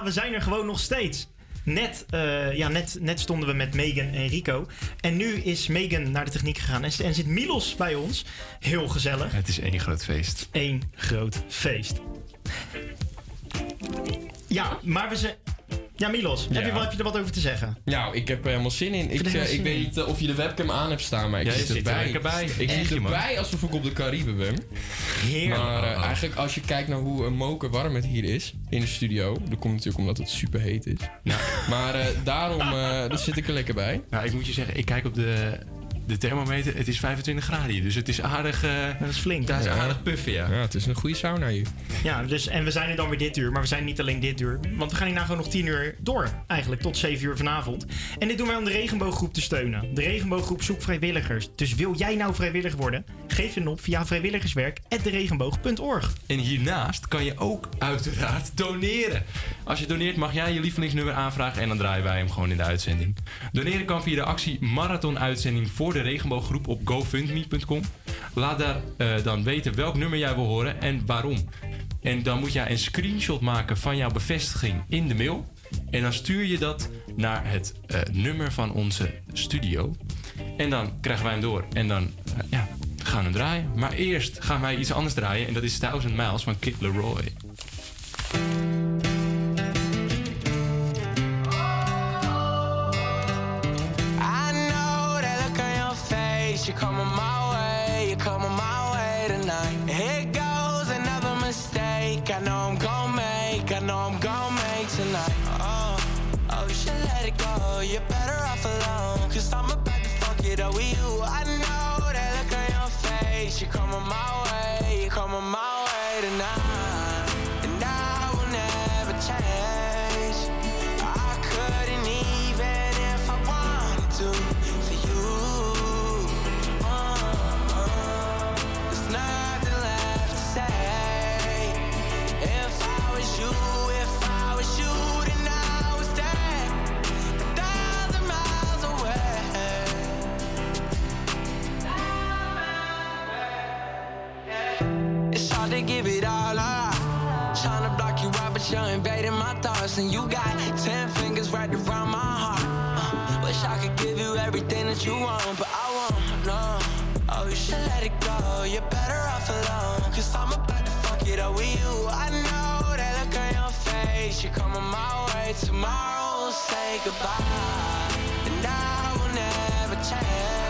Nou, we zijn er gewoon nog steeds. Net, eh, ja, net, net stonden we met Megan en Rico. En nu is Megan naar de techniek gegaan en, en zit Milos bij ons. Heel gezellig. Het is één groot feest. Eén groot feest. Ja, maar we zijn... Ja, Milos. Heb, je, heb je er wat over te zeggen? Nou, ik heb er helemaal zin in. Ik, eh, ik, weet niet eh, of je de webcam aan hebt staan, maar ik zit erbij. Ik, ik zit erbij als we voor op de Cariben ben. Maar eh, ah, ah. eigenlijk als je kijkt naar hoe eh, uh, moken warm het hier is in de studio. Dat komt natuurlijk omdat het super heet is. Maar eh, daarom daar zit ik er lekker bij. Nou, ik moet je zeggen, ik kijk op de de thermometer. Het is 25 graden hier, dus het is aardig... eh, dat is flink. Dat is aardig puffen, ja. Ja, het is een goede sauna hier. Ja, dus, en we zijn er dan weer dit uur. Maar we zijn niet alleen dit uur. Want we gaan hierna gewoon nog 10 uur door. Eigenlijk tot 7 uur vanavond. En dit doen wij om de regenbooggroep te steunen. De regenbooggroep zoekt vrijwilligers. Dus wil jij nou vrijwilliger worden? Geef je op via vrijwilligerswerk.deregenboog.org. En hiernaast kan je ook uiteraard doneren. Als je doneert mag jij je lievelingsnummer aanvragen en dan draaien wij hem gewoon in de uitzending. Doneren kan via de actie Marathon Uitzending voor de regenbooggroep op gofundme.com. Laat daar eh, dan weten welk nummer jij wil horen en waarom. En dan moet jij een screenshot maken van jouw bevestiging in de mail. En dan stuur je dat naar het eh, nummer van onze studio. En dan krijgen wij hem door. En dan eh, ja, gaan we hem draaien. Maar eerst gaan wij iets anders draaien. En dat is Thousand Miles van Kid Leroy. You're invading my thoughts. And you got ten fingers right around my heart. Uh, wish I could give you everything that you want, but I won't. No. Oh, you should let it go. You're better off alone. Cause I'm about to fuck it up with you. I know that look on your face. You're coming my way. Tomorrow say goodbye. And I will never change.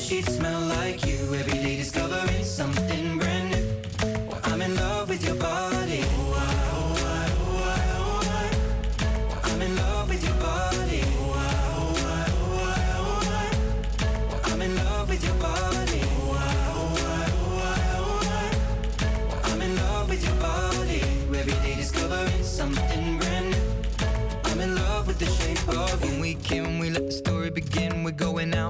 sheets smell like you. Every day discovering something brand new. Well, I'm in love with your body. Oh, I, oh, I, oh, I, oh, I. I'm in love with your body. Oh, I, oh, I, oh, I, oh, I. I'm in love with your body. Oh, I, oh, I, oh, I, oh, I. I'm in love with your body. Every day discovering something brand new. I'm in love with the shape of you. When we came, we let the story begin. We're going out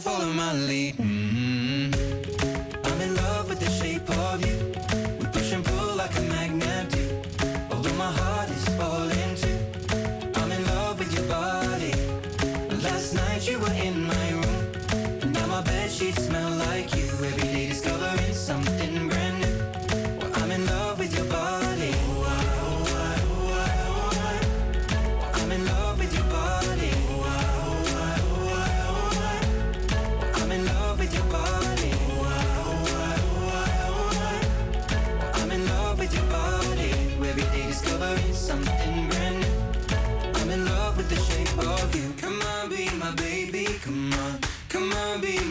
follow my lead.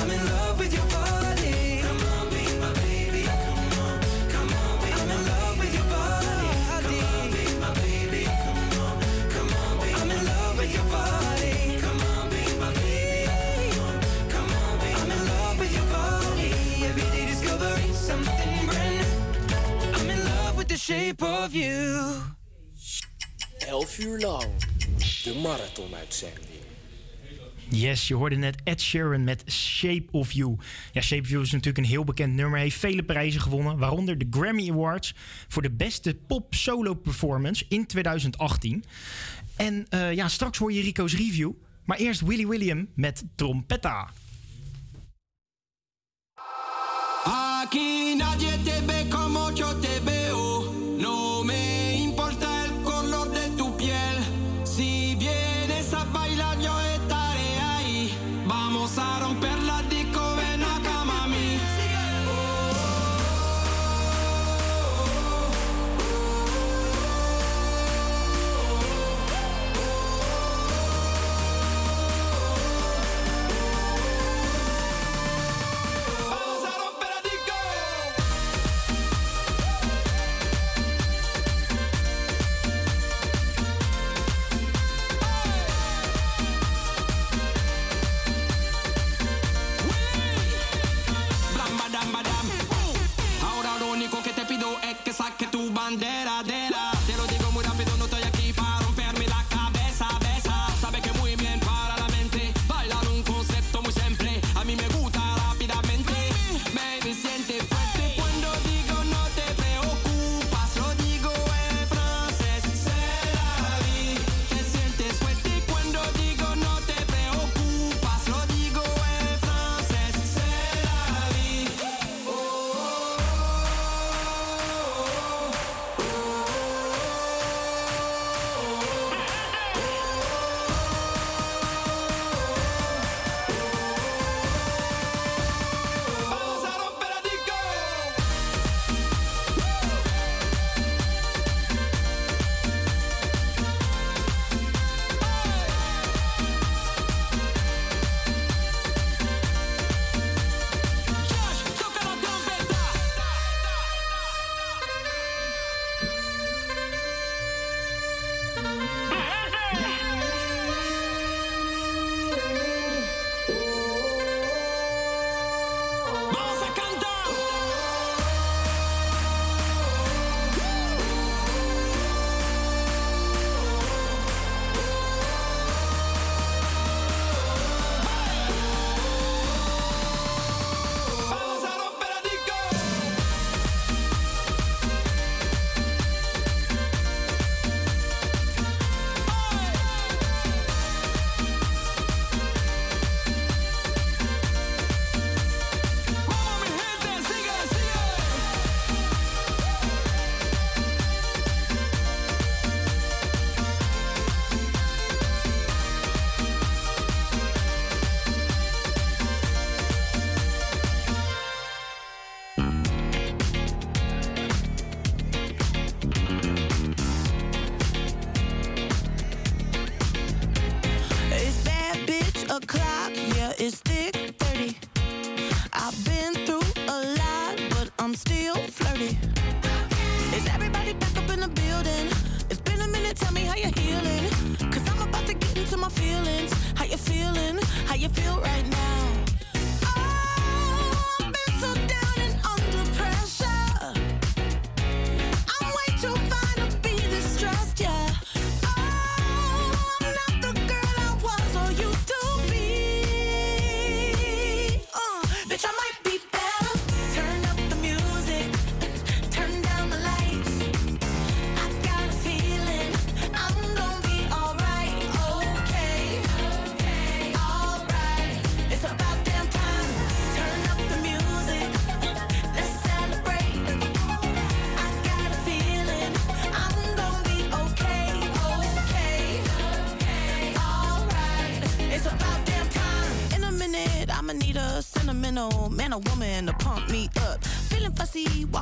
I'm in love with your body. Come on, be my baby. Come on, come on, be I'm in love with your body. Come on, be my baby. Come on, come on, be I'm in love with your body. Come on, be my baby. Come on, come on, be I'm in love with your body. Every day discovering something brand new. I'm in love with the shape of you. 11 uur lang. De marathonuitzending. Yes, je hoorde net Ed Sheeran met Shape of You. Ja, Shape of You is natuurlijk een heel bekend nummer. Heeft vele prijzen gewonnen, waaronder de Grammy Awards voor de beste pop solo performance in 2018. En eh, ja, straks hoor je Rico's review. Maar eerst Willy William met Trompetta. Aquí nadie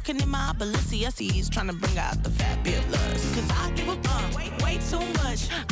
walking in my Balenciennes, trying to bring out the fabulous. Cause I give a fuck way, way too much.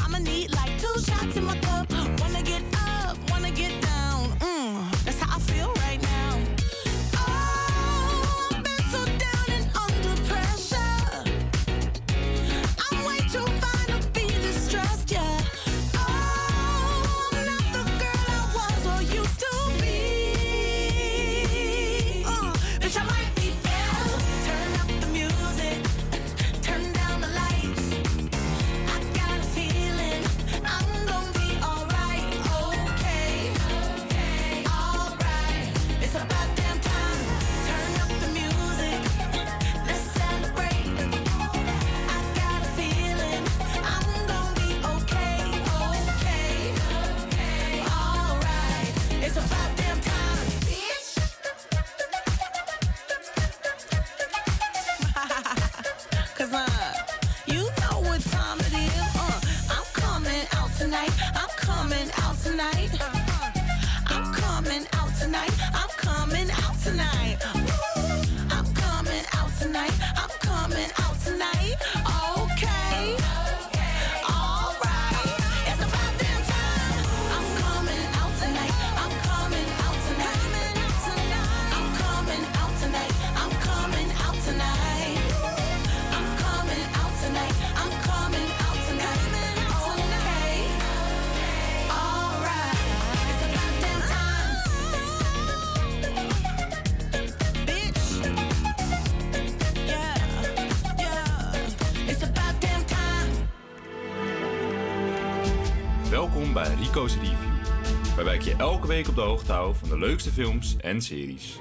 Week op de hoogte hou van de leukste films en series.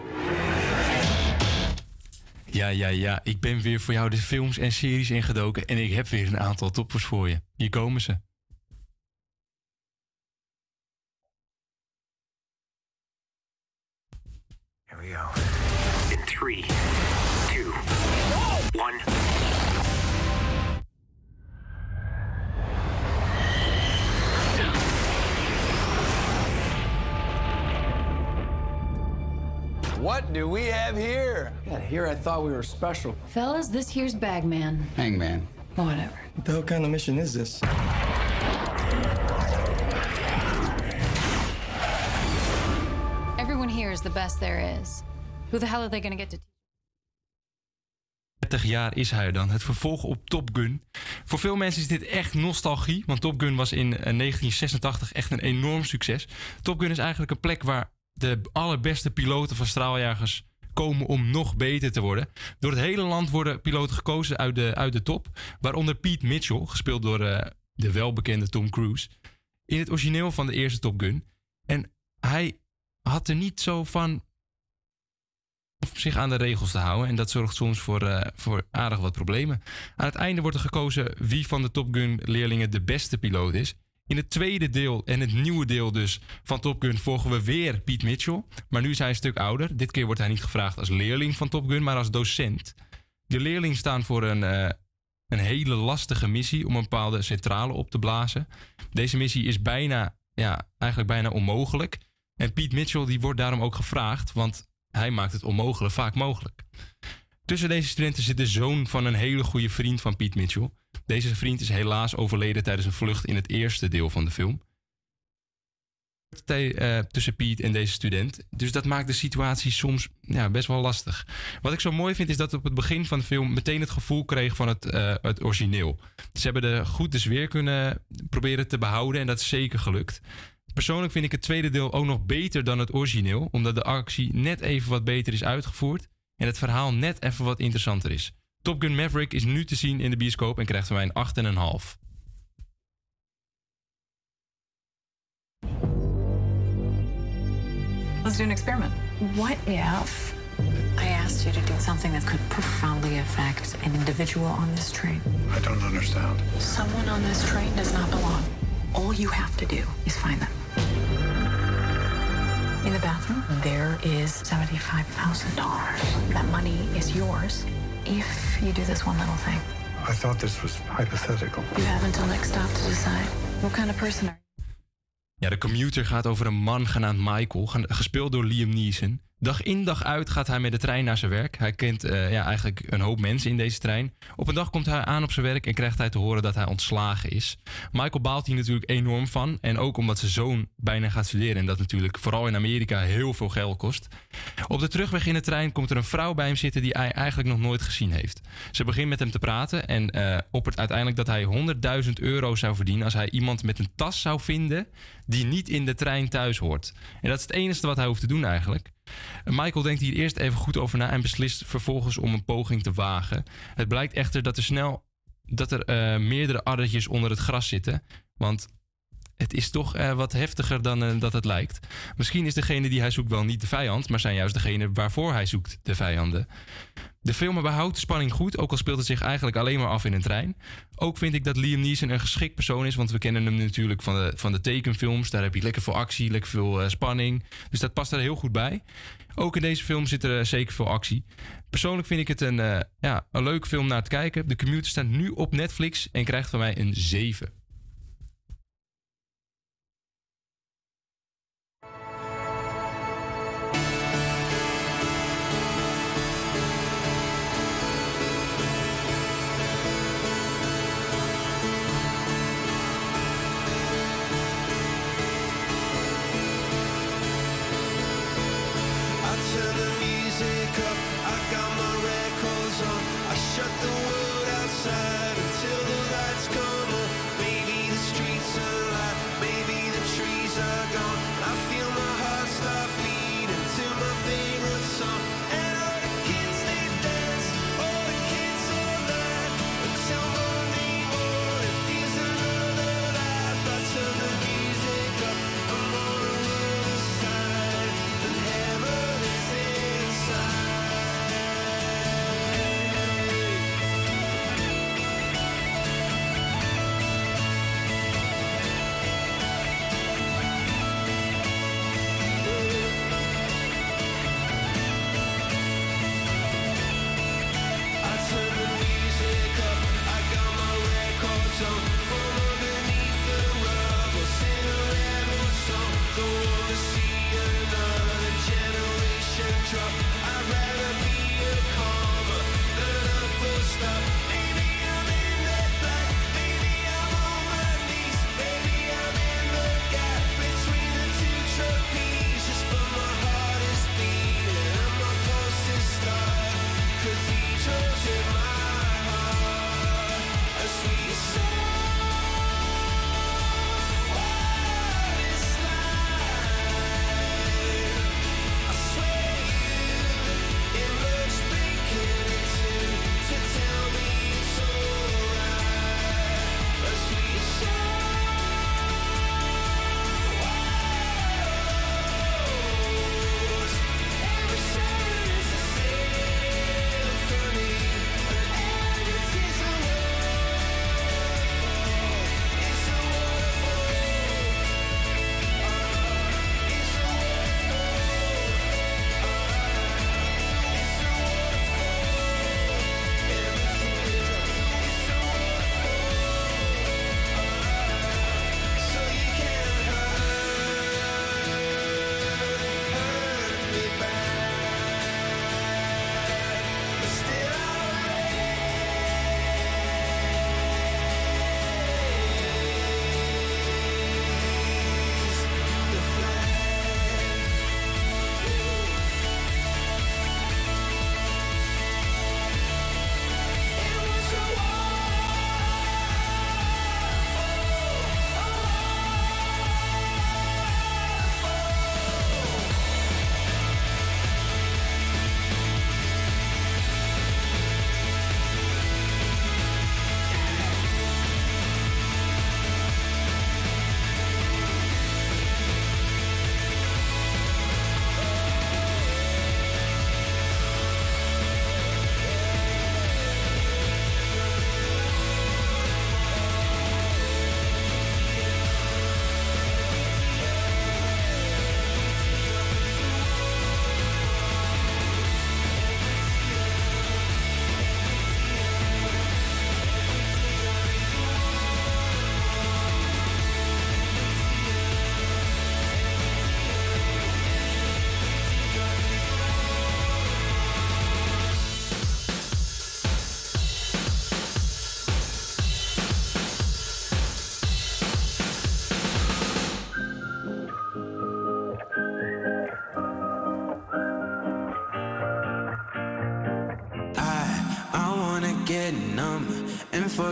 Ja, ja, ja. Ik ben weer voor jou de films en series ingedoken en ik heb weer een aantal toppers voor je. Hier komen ze. Thought we were special. Fellas, this here's Bagman. Hangman. Whatever. What the hell kind of mission is this? Everyone here is the best there is. Who the hell are they gonna get to 30 jaar is hij dan. Het vervolg op Top Gun. Voor veel mensen is dit echt nostalgie. Want Top Gun was in eh, 1986 echt een enorm succes. Top Gun is eigenlijk een plek waar de allerbeste piloten van straaljagers komen om nog beter te worden. Door het hele land worden piloten gekozen uit de, uit de top. Waaronder Pete Mitchell, gespeeld door eh, de welbekende Tom Cruise. In het origineel van de eerste Top Gun. En hij had er niet zo van zich aan de regels te houden. En dat zorgt soms voor, eh, voor aardig wat problemen. Aan het einde wordt er gekozen wie van de Top Gun leerlingen de beste piloot is. In het tweede deel en het nieuwe deel dus van Top Gun volgen we weer Pete Mitchell. Maar nu is hij een stuk ouder. Dit keer wordt hij niet gevraagd als leerling van Top Gun, maar als docent. De leerlingen staan voor een, eh, een hele lastige missie om een bepaalde centrale op te blazen. Deze missie is bijna, ja, eigenlijk bijna onmogelijk. En Pete Mitchell die wordt daarom ook gevraagd, want hij maakt het onmogelijk vaak mogelijk. Tussen deze studenten zit de zoon van een hele goede vriend van Pete Mitchell. Deze vriend is helaas overleden tijdens een vlucht in het eerste deel van de film. Eh, tussen Pete en deze student. Dus dat maakt de situatie soms ja, best wel lastig. Wat ik zo mooi vind is dat we op het begin van de film meteen het gevoel kreeg van het, eh, het origineel. Ze hebben de goed de sfeer kunnen proberen te behouden en dat is zeker gelukt. Persoonlijk vind ik het tweede deel ook nog beter dan het origineel, omdat de actie net even wat beter is uitgevoerd en het verhaal net even wat interessanter is. Top Gun Maverick is nu te zien in de bioscoop en krijgt van mij een 8,5. Let's do an experiment. What if I asked you to do something that could profoundly affect an individual on this train? I don't understand. Someone on this train does not belong. All you have to do is find them. In the bathroom, there is $75,000. That money is yours if you do this one little thing. I thought this was hypothetical. You have until next stop to decide. What kind of person are Ja, de commuter gaat over een man genaamd Michael, ge- gespeeld door Liam Neeson. Dag in dag uit gaat hij met de trein naar zijn werk. Hij kent eh, ja, eigenlijk een hoop mensen in deze trein. Op een dag komt hij aan op zijn werk en krijgt hij te horen dat hij ontslagen is. Michael baalt hier natuurlijk enorm van. En ook omdat zijn zoon bijna gaat studeren. En dat natuurlijk vooral in Amerika heel veel geld kost. Op de terugweg in de trein komt er een vrouw bij hem zitten die hij eigenlijk nog nooit gezien heeft. Ze begint met hem te praten en eh oppert uiteindelijk dat hij 100.000 euro zou verdienen als hij iemand met een tas zou vinden die niet in de trein thuis hoort. En dat is het enige wat hij hoeft te doen eigenlijk. Michael denkt hier eerst even goed over na en beslist vervolgens om een poging te wagen. Het blijkt echter dat er snel dat er eh, meerdere addertjes onder het gras zitten. Want het is toch eh, wat heftiger dan eh, dat het lijkt. Misschien is degene die hij zoekt wel niet de vijand, maar zijn juist degene waarvoor hij zoekt de vijanden. De film behoudt de spanning goed, ook al speelt het zich eigenlijk alleen maar af in een trein. Ook vind ik dat Liam Neeson een geschikt persoon is, want we kennen hem natuurlijk van de, van de tekenfilms. Daar heb je lekker veel actie, lekker veel eh, spanning. Dus dat past er heel goed bij. Ook in deze film zit er zeker veel actie. Persoonlijk vind ik het een, ja, een leuke film naar te kijken. De Commuter staat nu op Netflix en krijgt van mij een 7.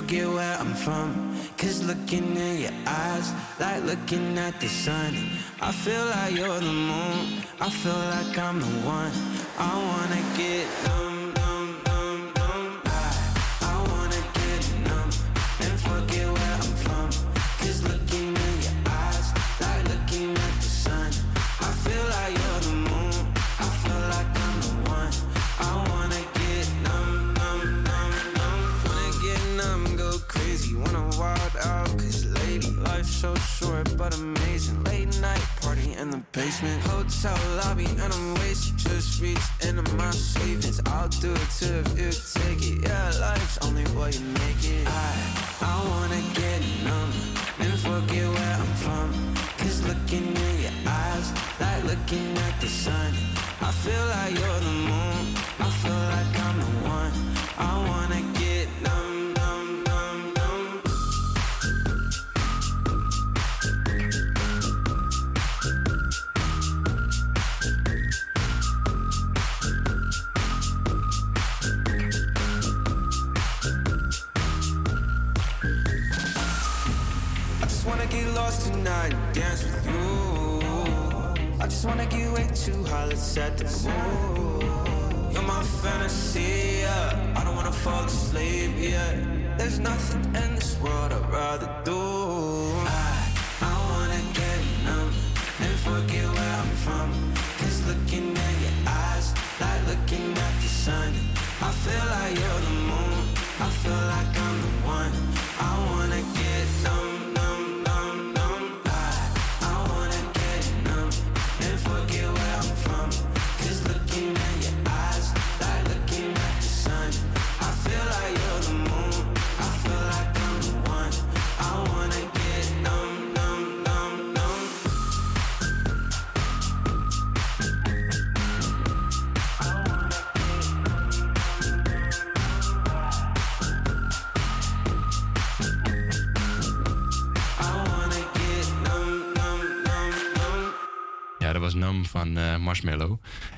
Forget where I'm from. Cause looking in your eyes, like looking at the sun. I feel like you're the moon, I feel like I'm the one. I wanna get get lost tonight and dance with you. I just wanna get way too high, let's set the mood. You're my fantasy, yeah. I don't wanna fall asleep, yeah. There's nothing in this world I'd rather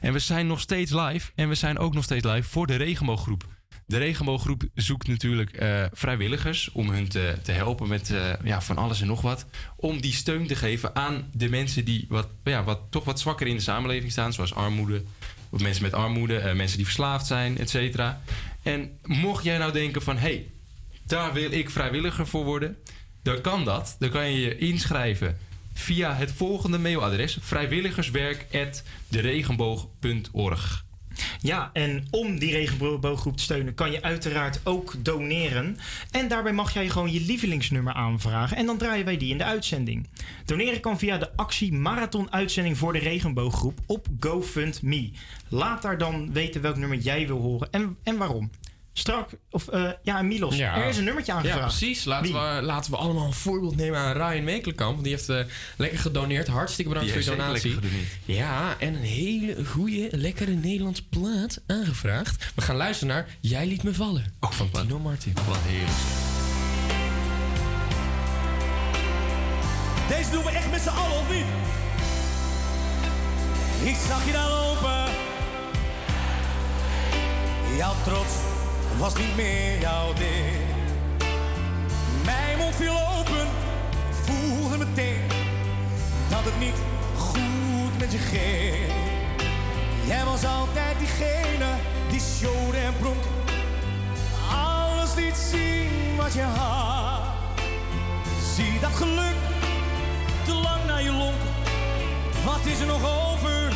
En we zijn nog steeds live. En we zijn ook nog steeds live voor de Regenbooggroep. De Regenbooggroep zoekt natuurlijk eh, vrijwilligers om hun te, helpen met eh, ja, van alles en nog wat. Om die steun te geven aan de mensen die wat, ja, wat, toch wat zwakker in de samenleving staan. Zoals armoede, of mensen met armoede, eh, mensen die verslaafd zijn, et. En mocht jij nou denken van... hey, daar wil ik vrijwilliger voor worden. Dan kan dat. Dan kan je je inschrijven via het volgende mailadres: vrijwilligerswerk.deregenboog.org. Ja, en om die regenbooggroep te steunen kan je uiteraard ook doneren. En daarbij mag jij gewoon je lievelingsnummer aanvragen. En dan draaien wij die in de uitzending. Doneren kan via de actie Marathon Uitzending voor de Regenbooggroep op GoFundMe. Laat daar dan weten welk nummer jij wil horen en, en waarom. Strak, of eh, ja, Milos, er is een nummertje aangevraagd. Ja, precies. Laten Wie? we, laten we allemaal een voorbeeld nemen aan Ryan Mekelenkamp. Want die heeft eh, lekker gedoneerd. Hartstikke bedankt Die voor je donatie. Ja, en een hele goede, lekkere Nederlands plaat aangevraagd. We gaan luisteren naar Jij liet me vallen. Ook van Tino Martin. Wat heerlijk. Deze doen we echt met z'n allen, of niet? Ik zag je daar lopen. Jouw trots was niet meer jouw ding. Mijn mond viel open, voelde meteen dat het niet goed met je ging. Jij was altijd diegene die showde en pronkte. Alles liet zien wat je had. Zie dat geluk te lang naar je lonk. Wat is er nog over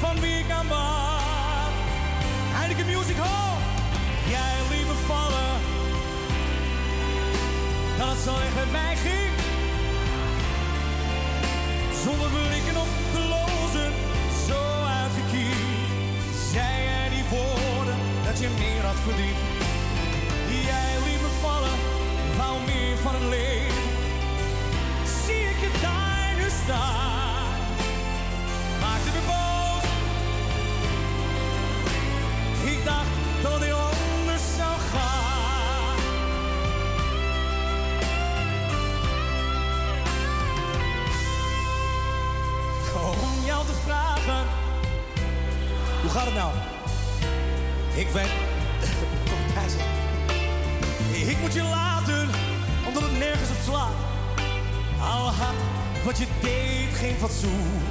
van wie ik aan? Heineken Music Hall, jij liet vallen. Het zo echt met mij ging. Zonder blikken of blozen, zo uitgekiend. Zei jij die woorden dat je meer had verdiend. Jij liet vallen, wou meer van het leven zie ik je daar nu staan. Hoe gaat het nou? Ik ben... Ik moet je laten, omdat het nergens op slaat. Al had wat je deed geen fatsoen.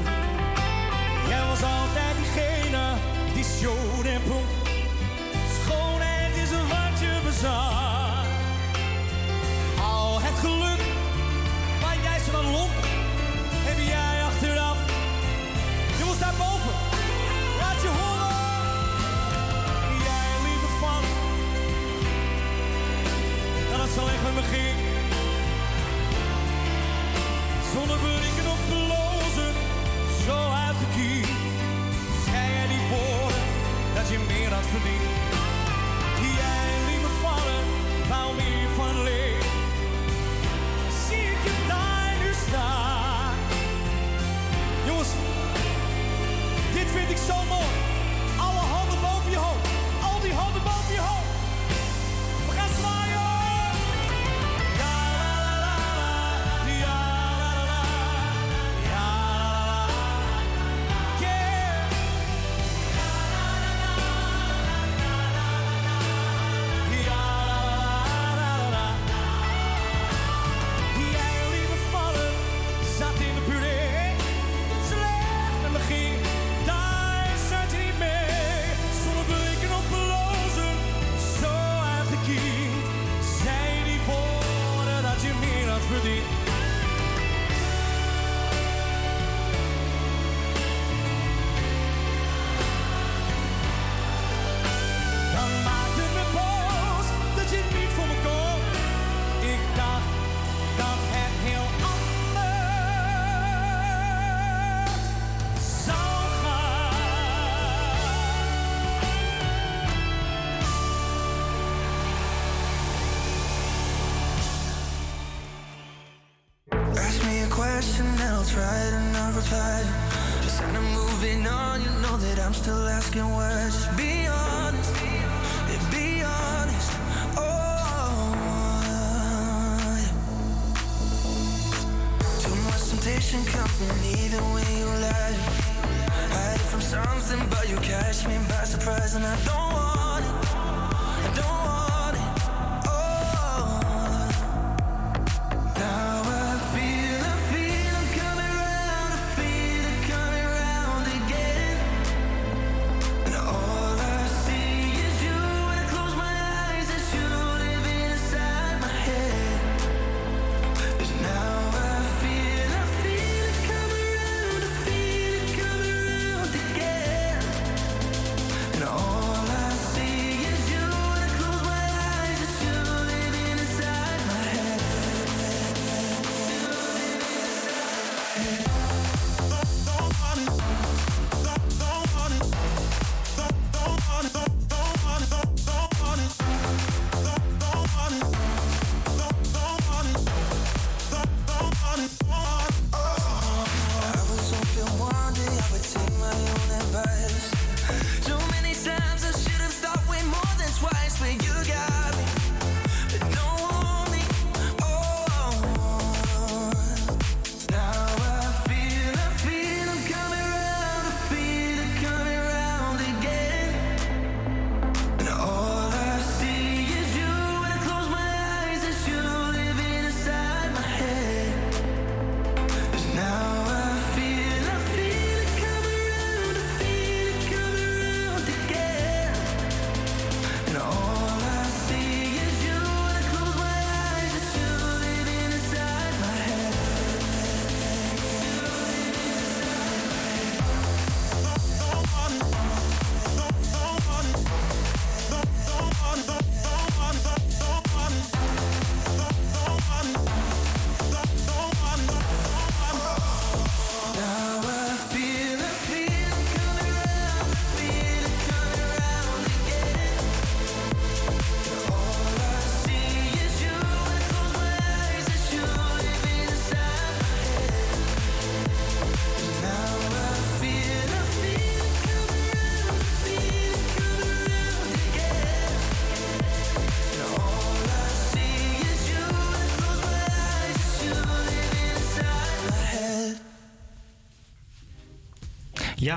Jij was altijd diegene die schoon en pronk. Schoonheid is wat je bezat. Zonder Zonneblikken op de lozen, zo uit de kier. Zei jij die woorden dat je meer had verdiend?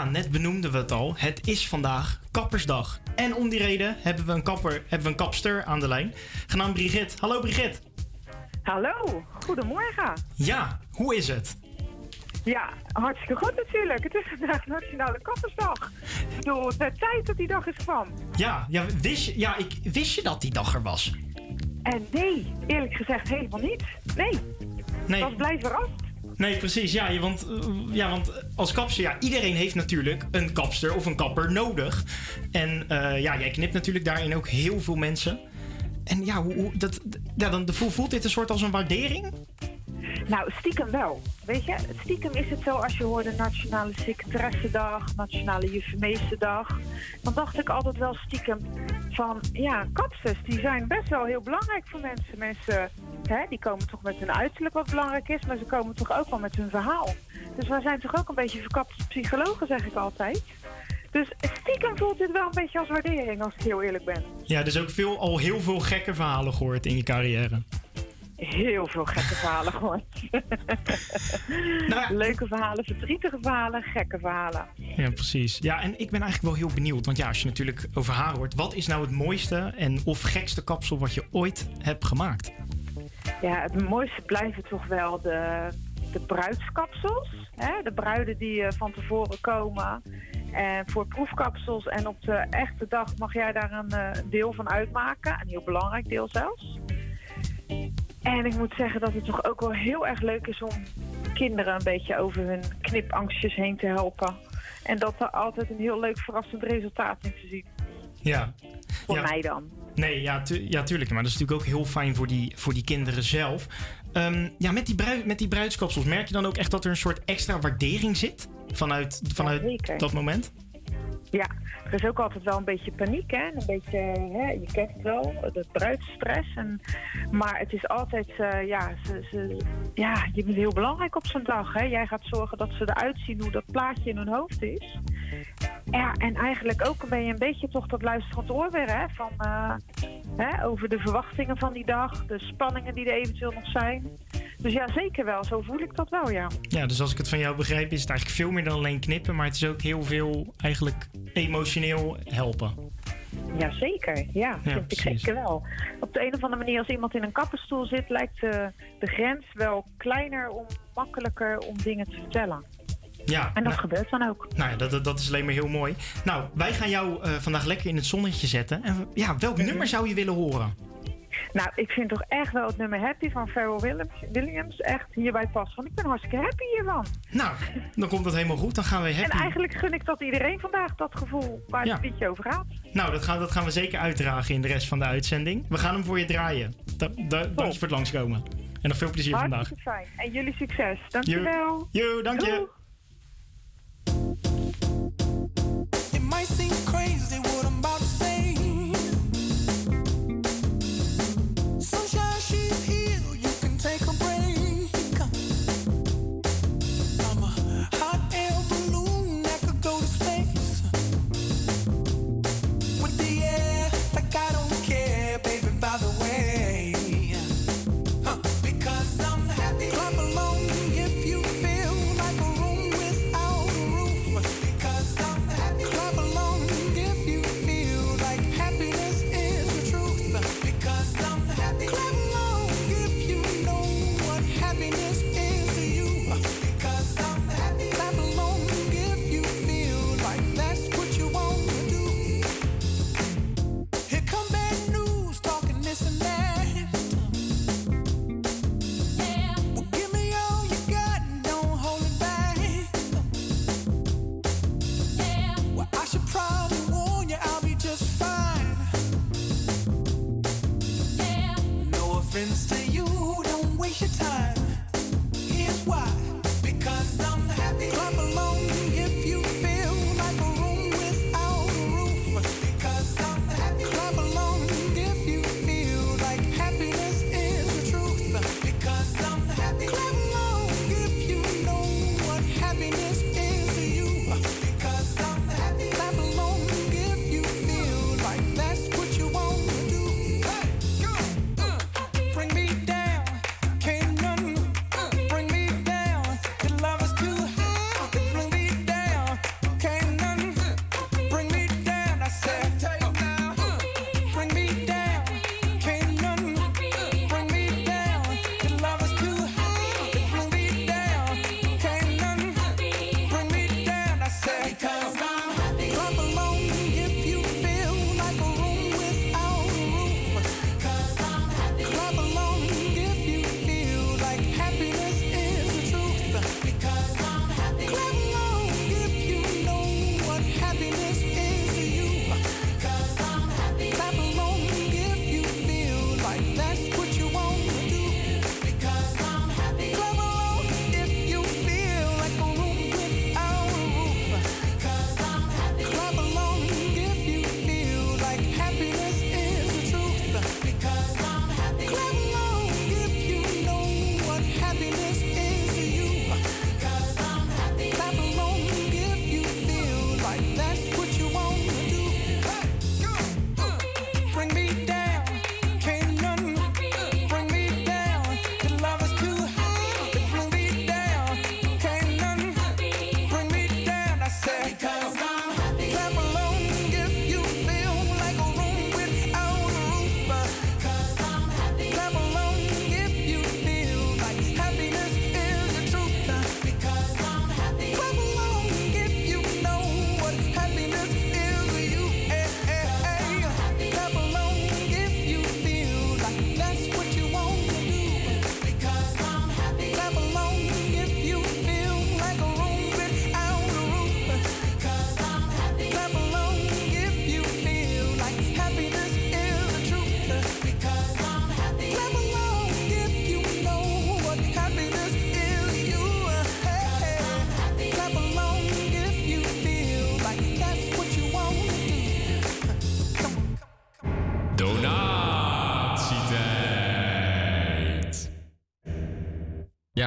Ja, net benoemden we het al. Het is vandaag Kappersdag. En om die reden hebben we een kapper, hebben we een kapster aan de lijn. Genaamd Brigitte. Hallo Brigitte. Hallo, goedemorgen. Ja, hoe is het? Ja, hartstikke goed natuurlijk. Het is vandaag Nationale Kappersdag. Ik bedoel, het werd tijd dat die dag is kwam. Ja, ja, wist, je, ja ik, wist je dat die dag er was? En nee, eerlijk gezegd helemaal niet. Nee, Nee. ik was blij verrast. Nee, precies. Ja, want, eh, ja, want als kapster, ja, iedereen heeft natuurlijk een kapster of een kapper nodig. En eh, ja, jij knipt natuurlijk daarin ook heel veel mensen. En ja, hoe, hoe- dat, ja dan voelt dit een soort als een waardering? Nou, stiekem wel. Weet je, stiekem is het zo als je hoorde Nationale Secretaressendag, Nationale Juffemeesterdag. Dan dacht ik altijd wel stiekem van, ja, kapsters, die zijn best wel heel belangrijk voor mensen. Mensen, hè, die komen toch met hun uiterlijk wat belangrijk is, maar ze komen toch ook wel met hun verhaal. Dus wij zijn toch ook een beetje verkapte psychologen, zeg ik altijd. Dus stiekem voelt dit wel een beetje als waardering, als ik heel eerlijk ben. Ja, dus ook veel, al heel veel gekke verhalen gehoord in je carrière. Heel veel gekke verhalen gehoord. Leuke verhalen, verdrietige verhalen, gekke verhalen. Ja, precies. Ja, en ik ben eigenlijk wel heel benieuwd. Want ja, als je natuurlijk over haar hoort, wat is nou het mooiste en of gekste kapsel wat je ooit hebt gemaakt? Ja, het mooiste blijven toch wel de, de bruidskapsels. Hè? De bruiden die eh, van tevoren komen. En voor proefkapsels en op de echte dag mag jij daar een eh, deel van uitmaken. Een heel belangrijk deel zelfs. En ik moet zeggen dat het toch ook wel heel erg leuk is om kinderen een beetje over hun knipangstjes heen te helpen. En dat er altijd een heel leuk verrassend resultaat in te zien. Ja. Voor Ja. mij dan. Nee, ja, tu- ja, tuurlijk. Maar dat is natuurlijk ook heel fijn voor die, voor die kinderen zelf. Ehm, ja, met die, met die bruidskapsels merk je dan ook echt dat er een soort extra waardering zit vanuit, vanuit dat moment? Ja, er is ook altijd wel een beetje paniek, hè? Een beetje, hè? je kent het wel, de bruidsstress. En, maar het is altijd, eh, ja, ze, ze, ja, je bent heel belangrijk op zo'n dag. Hè? Jij gaat zorgen dat ze eruit zien hoe dat plaatje in hun hoofd is. Ja, en eigenlijk ook ben je een beetje toch dat luisterend oor weer, hè? Van, eh, hè? Over de verwachtingen van die dag, de spanningen die er eventueel nog zijn. Dus ja, zeker wel. Zo voel ik dat wel, ja. Ja, dus als ik het van jou begrijp, is het eigenlijk veel meer dan alleen knippen. Maar het is ook heel veel eigenlijk emotioneel helpen. Jazeker, ja, Ja, vind ik zeker wel. Op de een of andere manier, als iemand in een kappenstoel zit, lijkt de, de grens wel kleiner om makkelijker om dingen te vertellen. Ja, En dat nou- gebeurt dan ook. Nou ja, dat, dat, is alleen maar heel mooi. Nou, wij gaan jou eh, vandaag lekker in het zonnetje zetten. En ja, welk nummer zou je willen horen? Nou, ik vind toch echt wel het nummer Happy van Pharrell Williams, Williams echt hierbij past. Want ik ben hartstikke happy hiervan. Nou, dan komt dat helemaal goed. Dan gaan we happy. En eigenlijk gun ik dat iedereen vandaag dat gevoel waar Ja. het liedje over gaat. Nou, dat gaan, dat gaan we zeker uitdragen in de rest van de uitzending. We gaan hem voor je draaien. Da, da- dank je voor het langskomen. En nog veel plezier vandaag. Hartstikke fijn. En jullie succes. Dankjewel. Jo, dank je. It might seem crazy what I'm about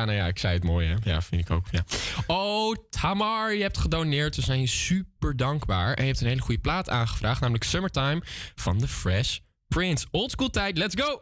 nou ja, ik zei het mooi, hè? Ja, vind ik ook. Ja. Oh, Tamar, je hebt gedoneerd. We zijn je super dankbaar. En je hebt een hele goede plaat aangevraagd, namelijk Summertime van The Fresh Prince. Oldschool tijd, let's go!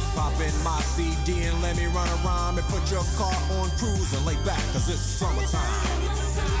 Pop in my CD and let me run around and put your car on cruise and lay back, cause it's summertime.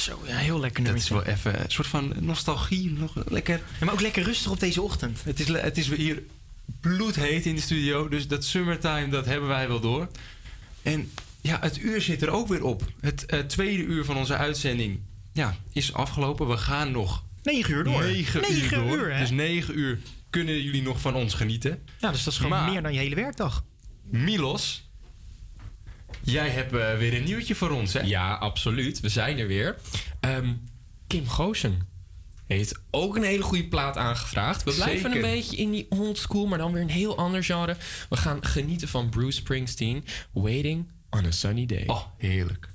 Zo, ja, heel lekker Dat is wel even een soort van nostalgie. Nog lekker. Ja, maar ook lekker rustig op deze ochtend. Het is, het is hier bloedheet in de studio. Dus dat summertime, dat hebben wij wel door. En ja, het uur zit er ook weer op. Het eh, tweede uur van onze uitzending ja, is afgelopen. We gaan nog... 9 uur door. 9 uur Negen door. uur, hè? dus 9 uur kunnen jullie nog van ons genieten. Ja, dus dat is gewoon Maar- meer dan je hele werkdag. Milos, Jij hebt eh, weer een nieuwtje voor ons, hè? Ja, absoluut. We zijn er weer. Ehm, Kim Goosen heeft ook een hele goede plaat aangevraagd. We blijven een beetje in die old school, maar dan weer een heel ander genre. We gaan genieten van Bruce Springsteen, Waiting on a Sunny Day. Oh, heerlijk.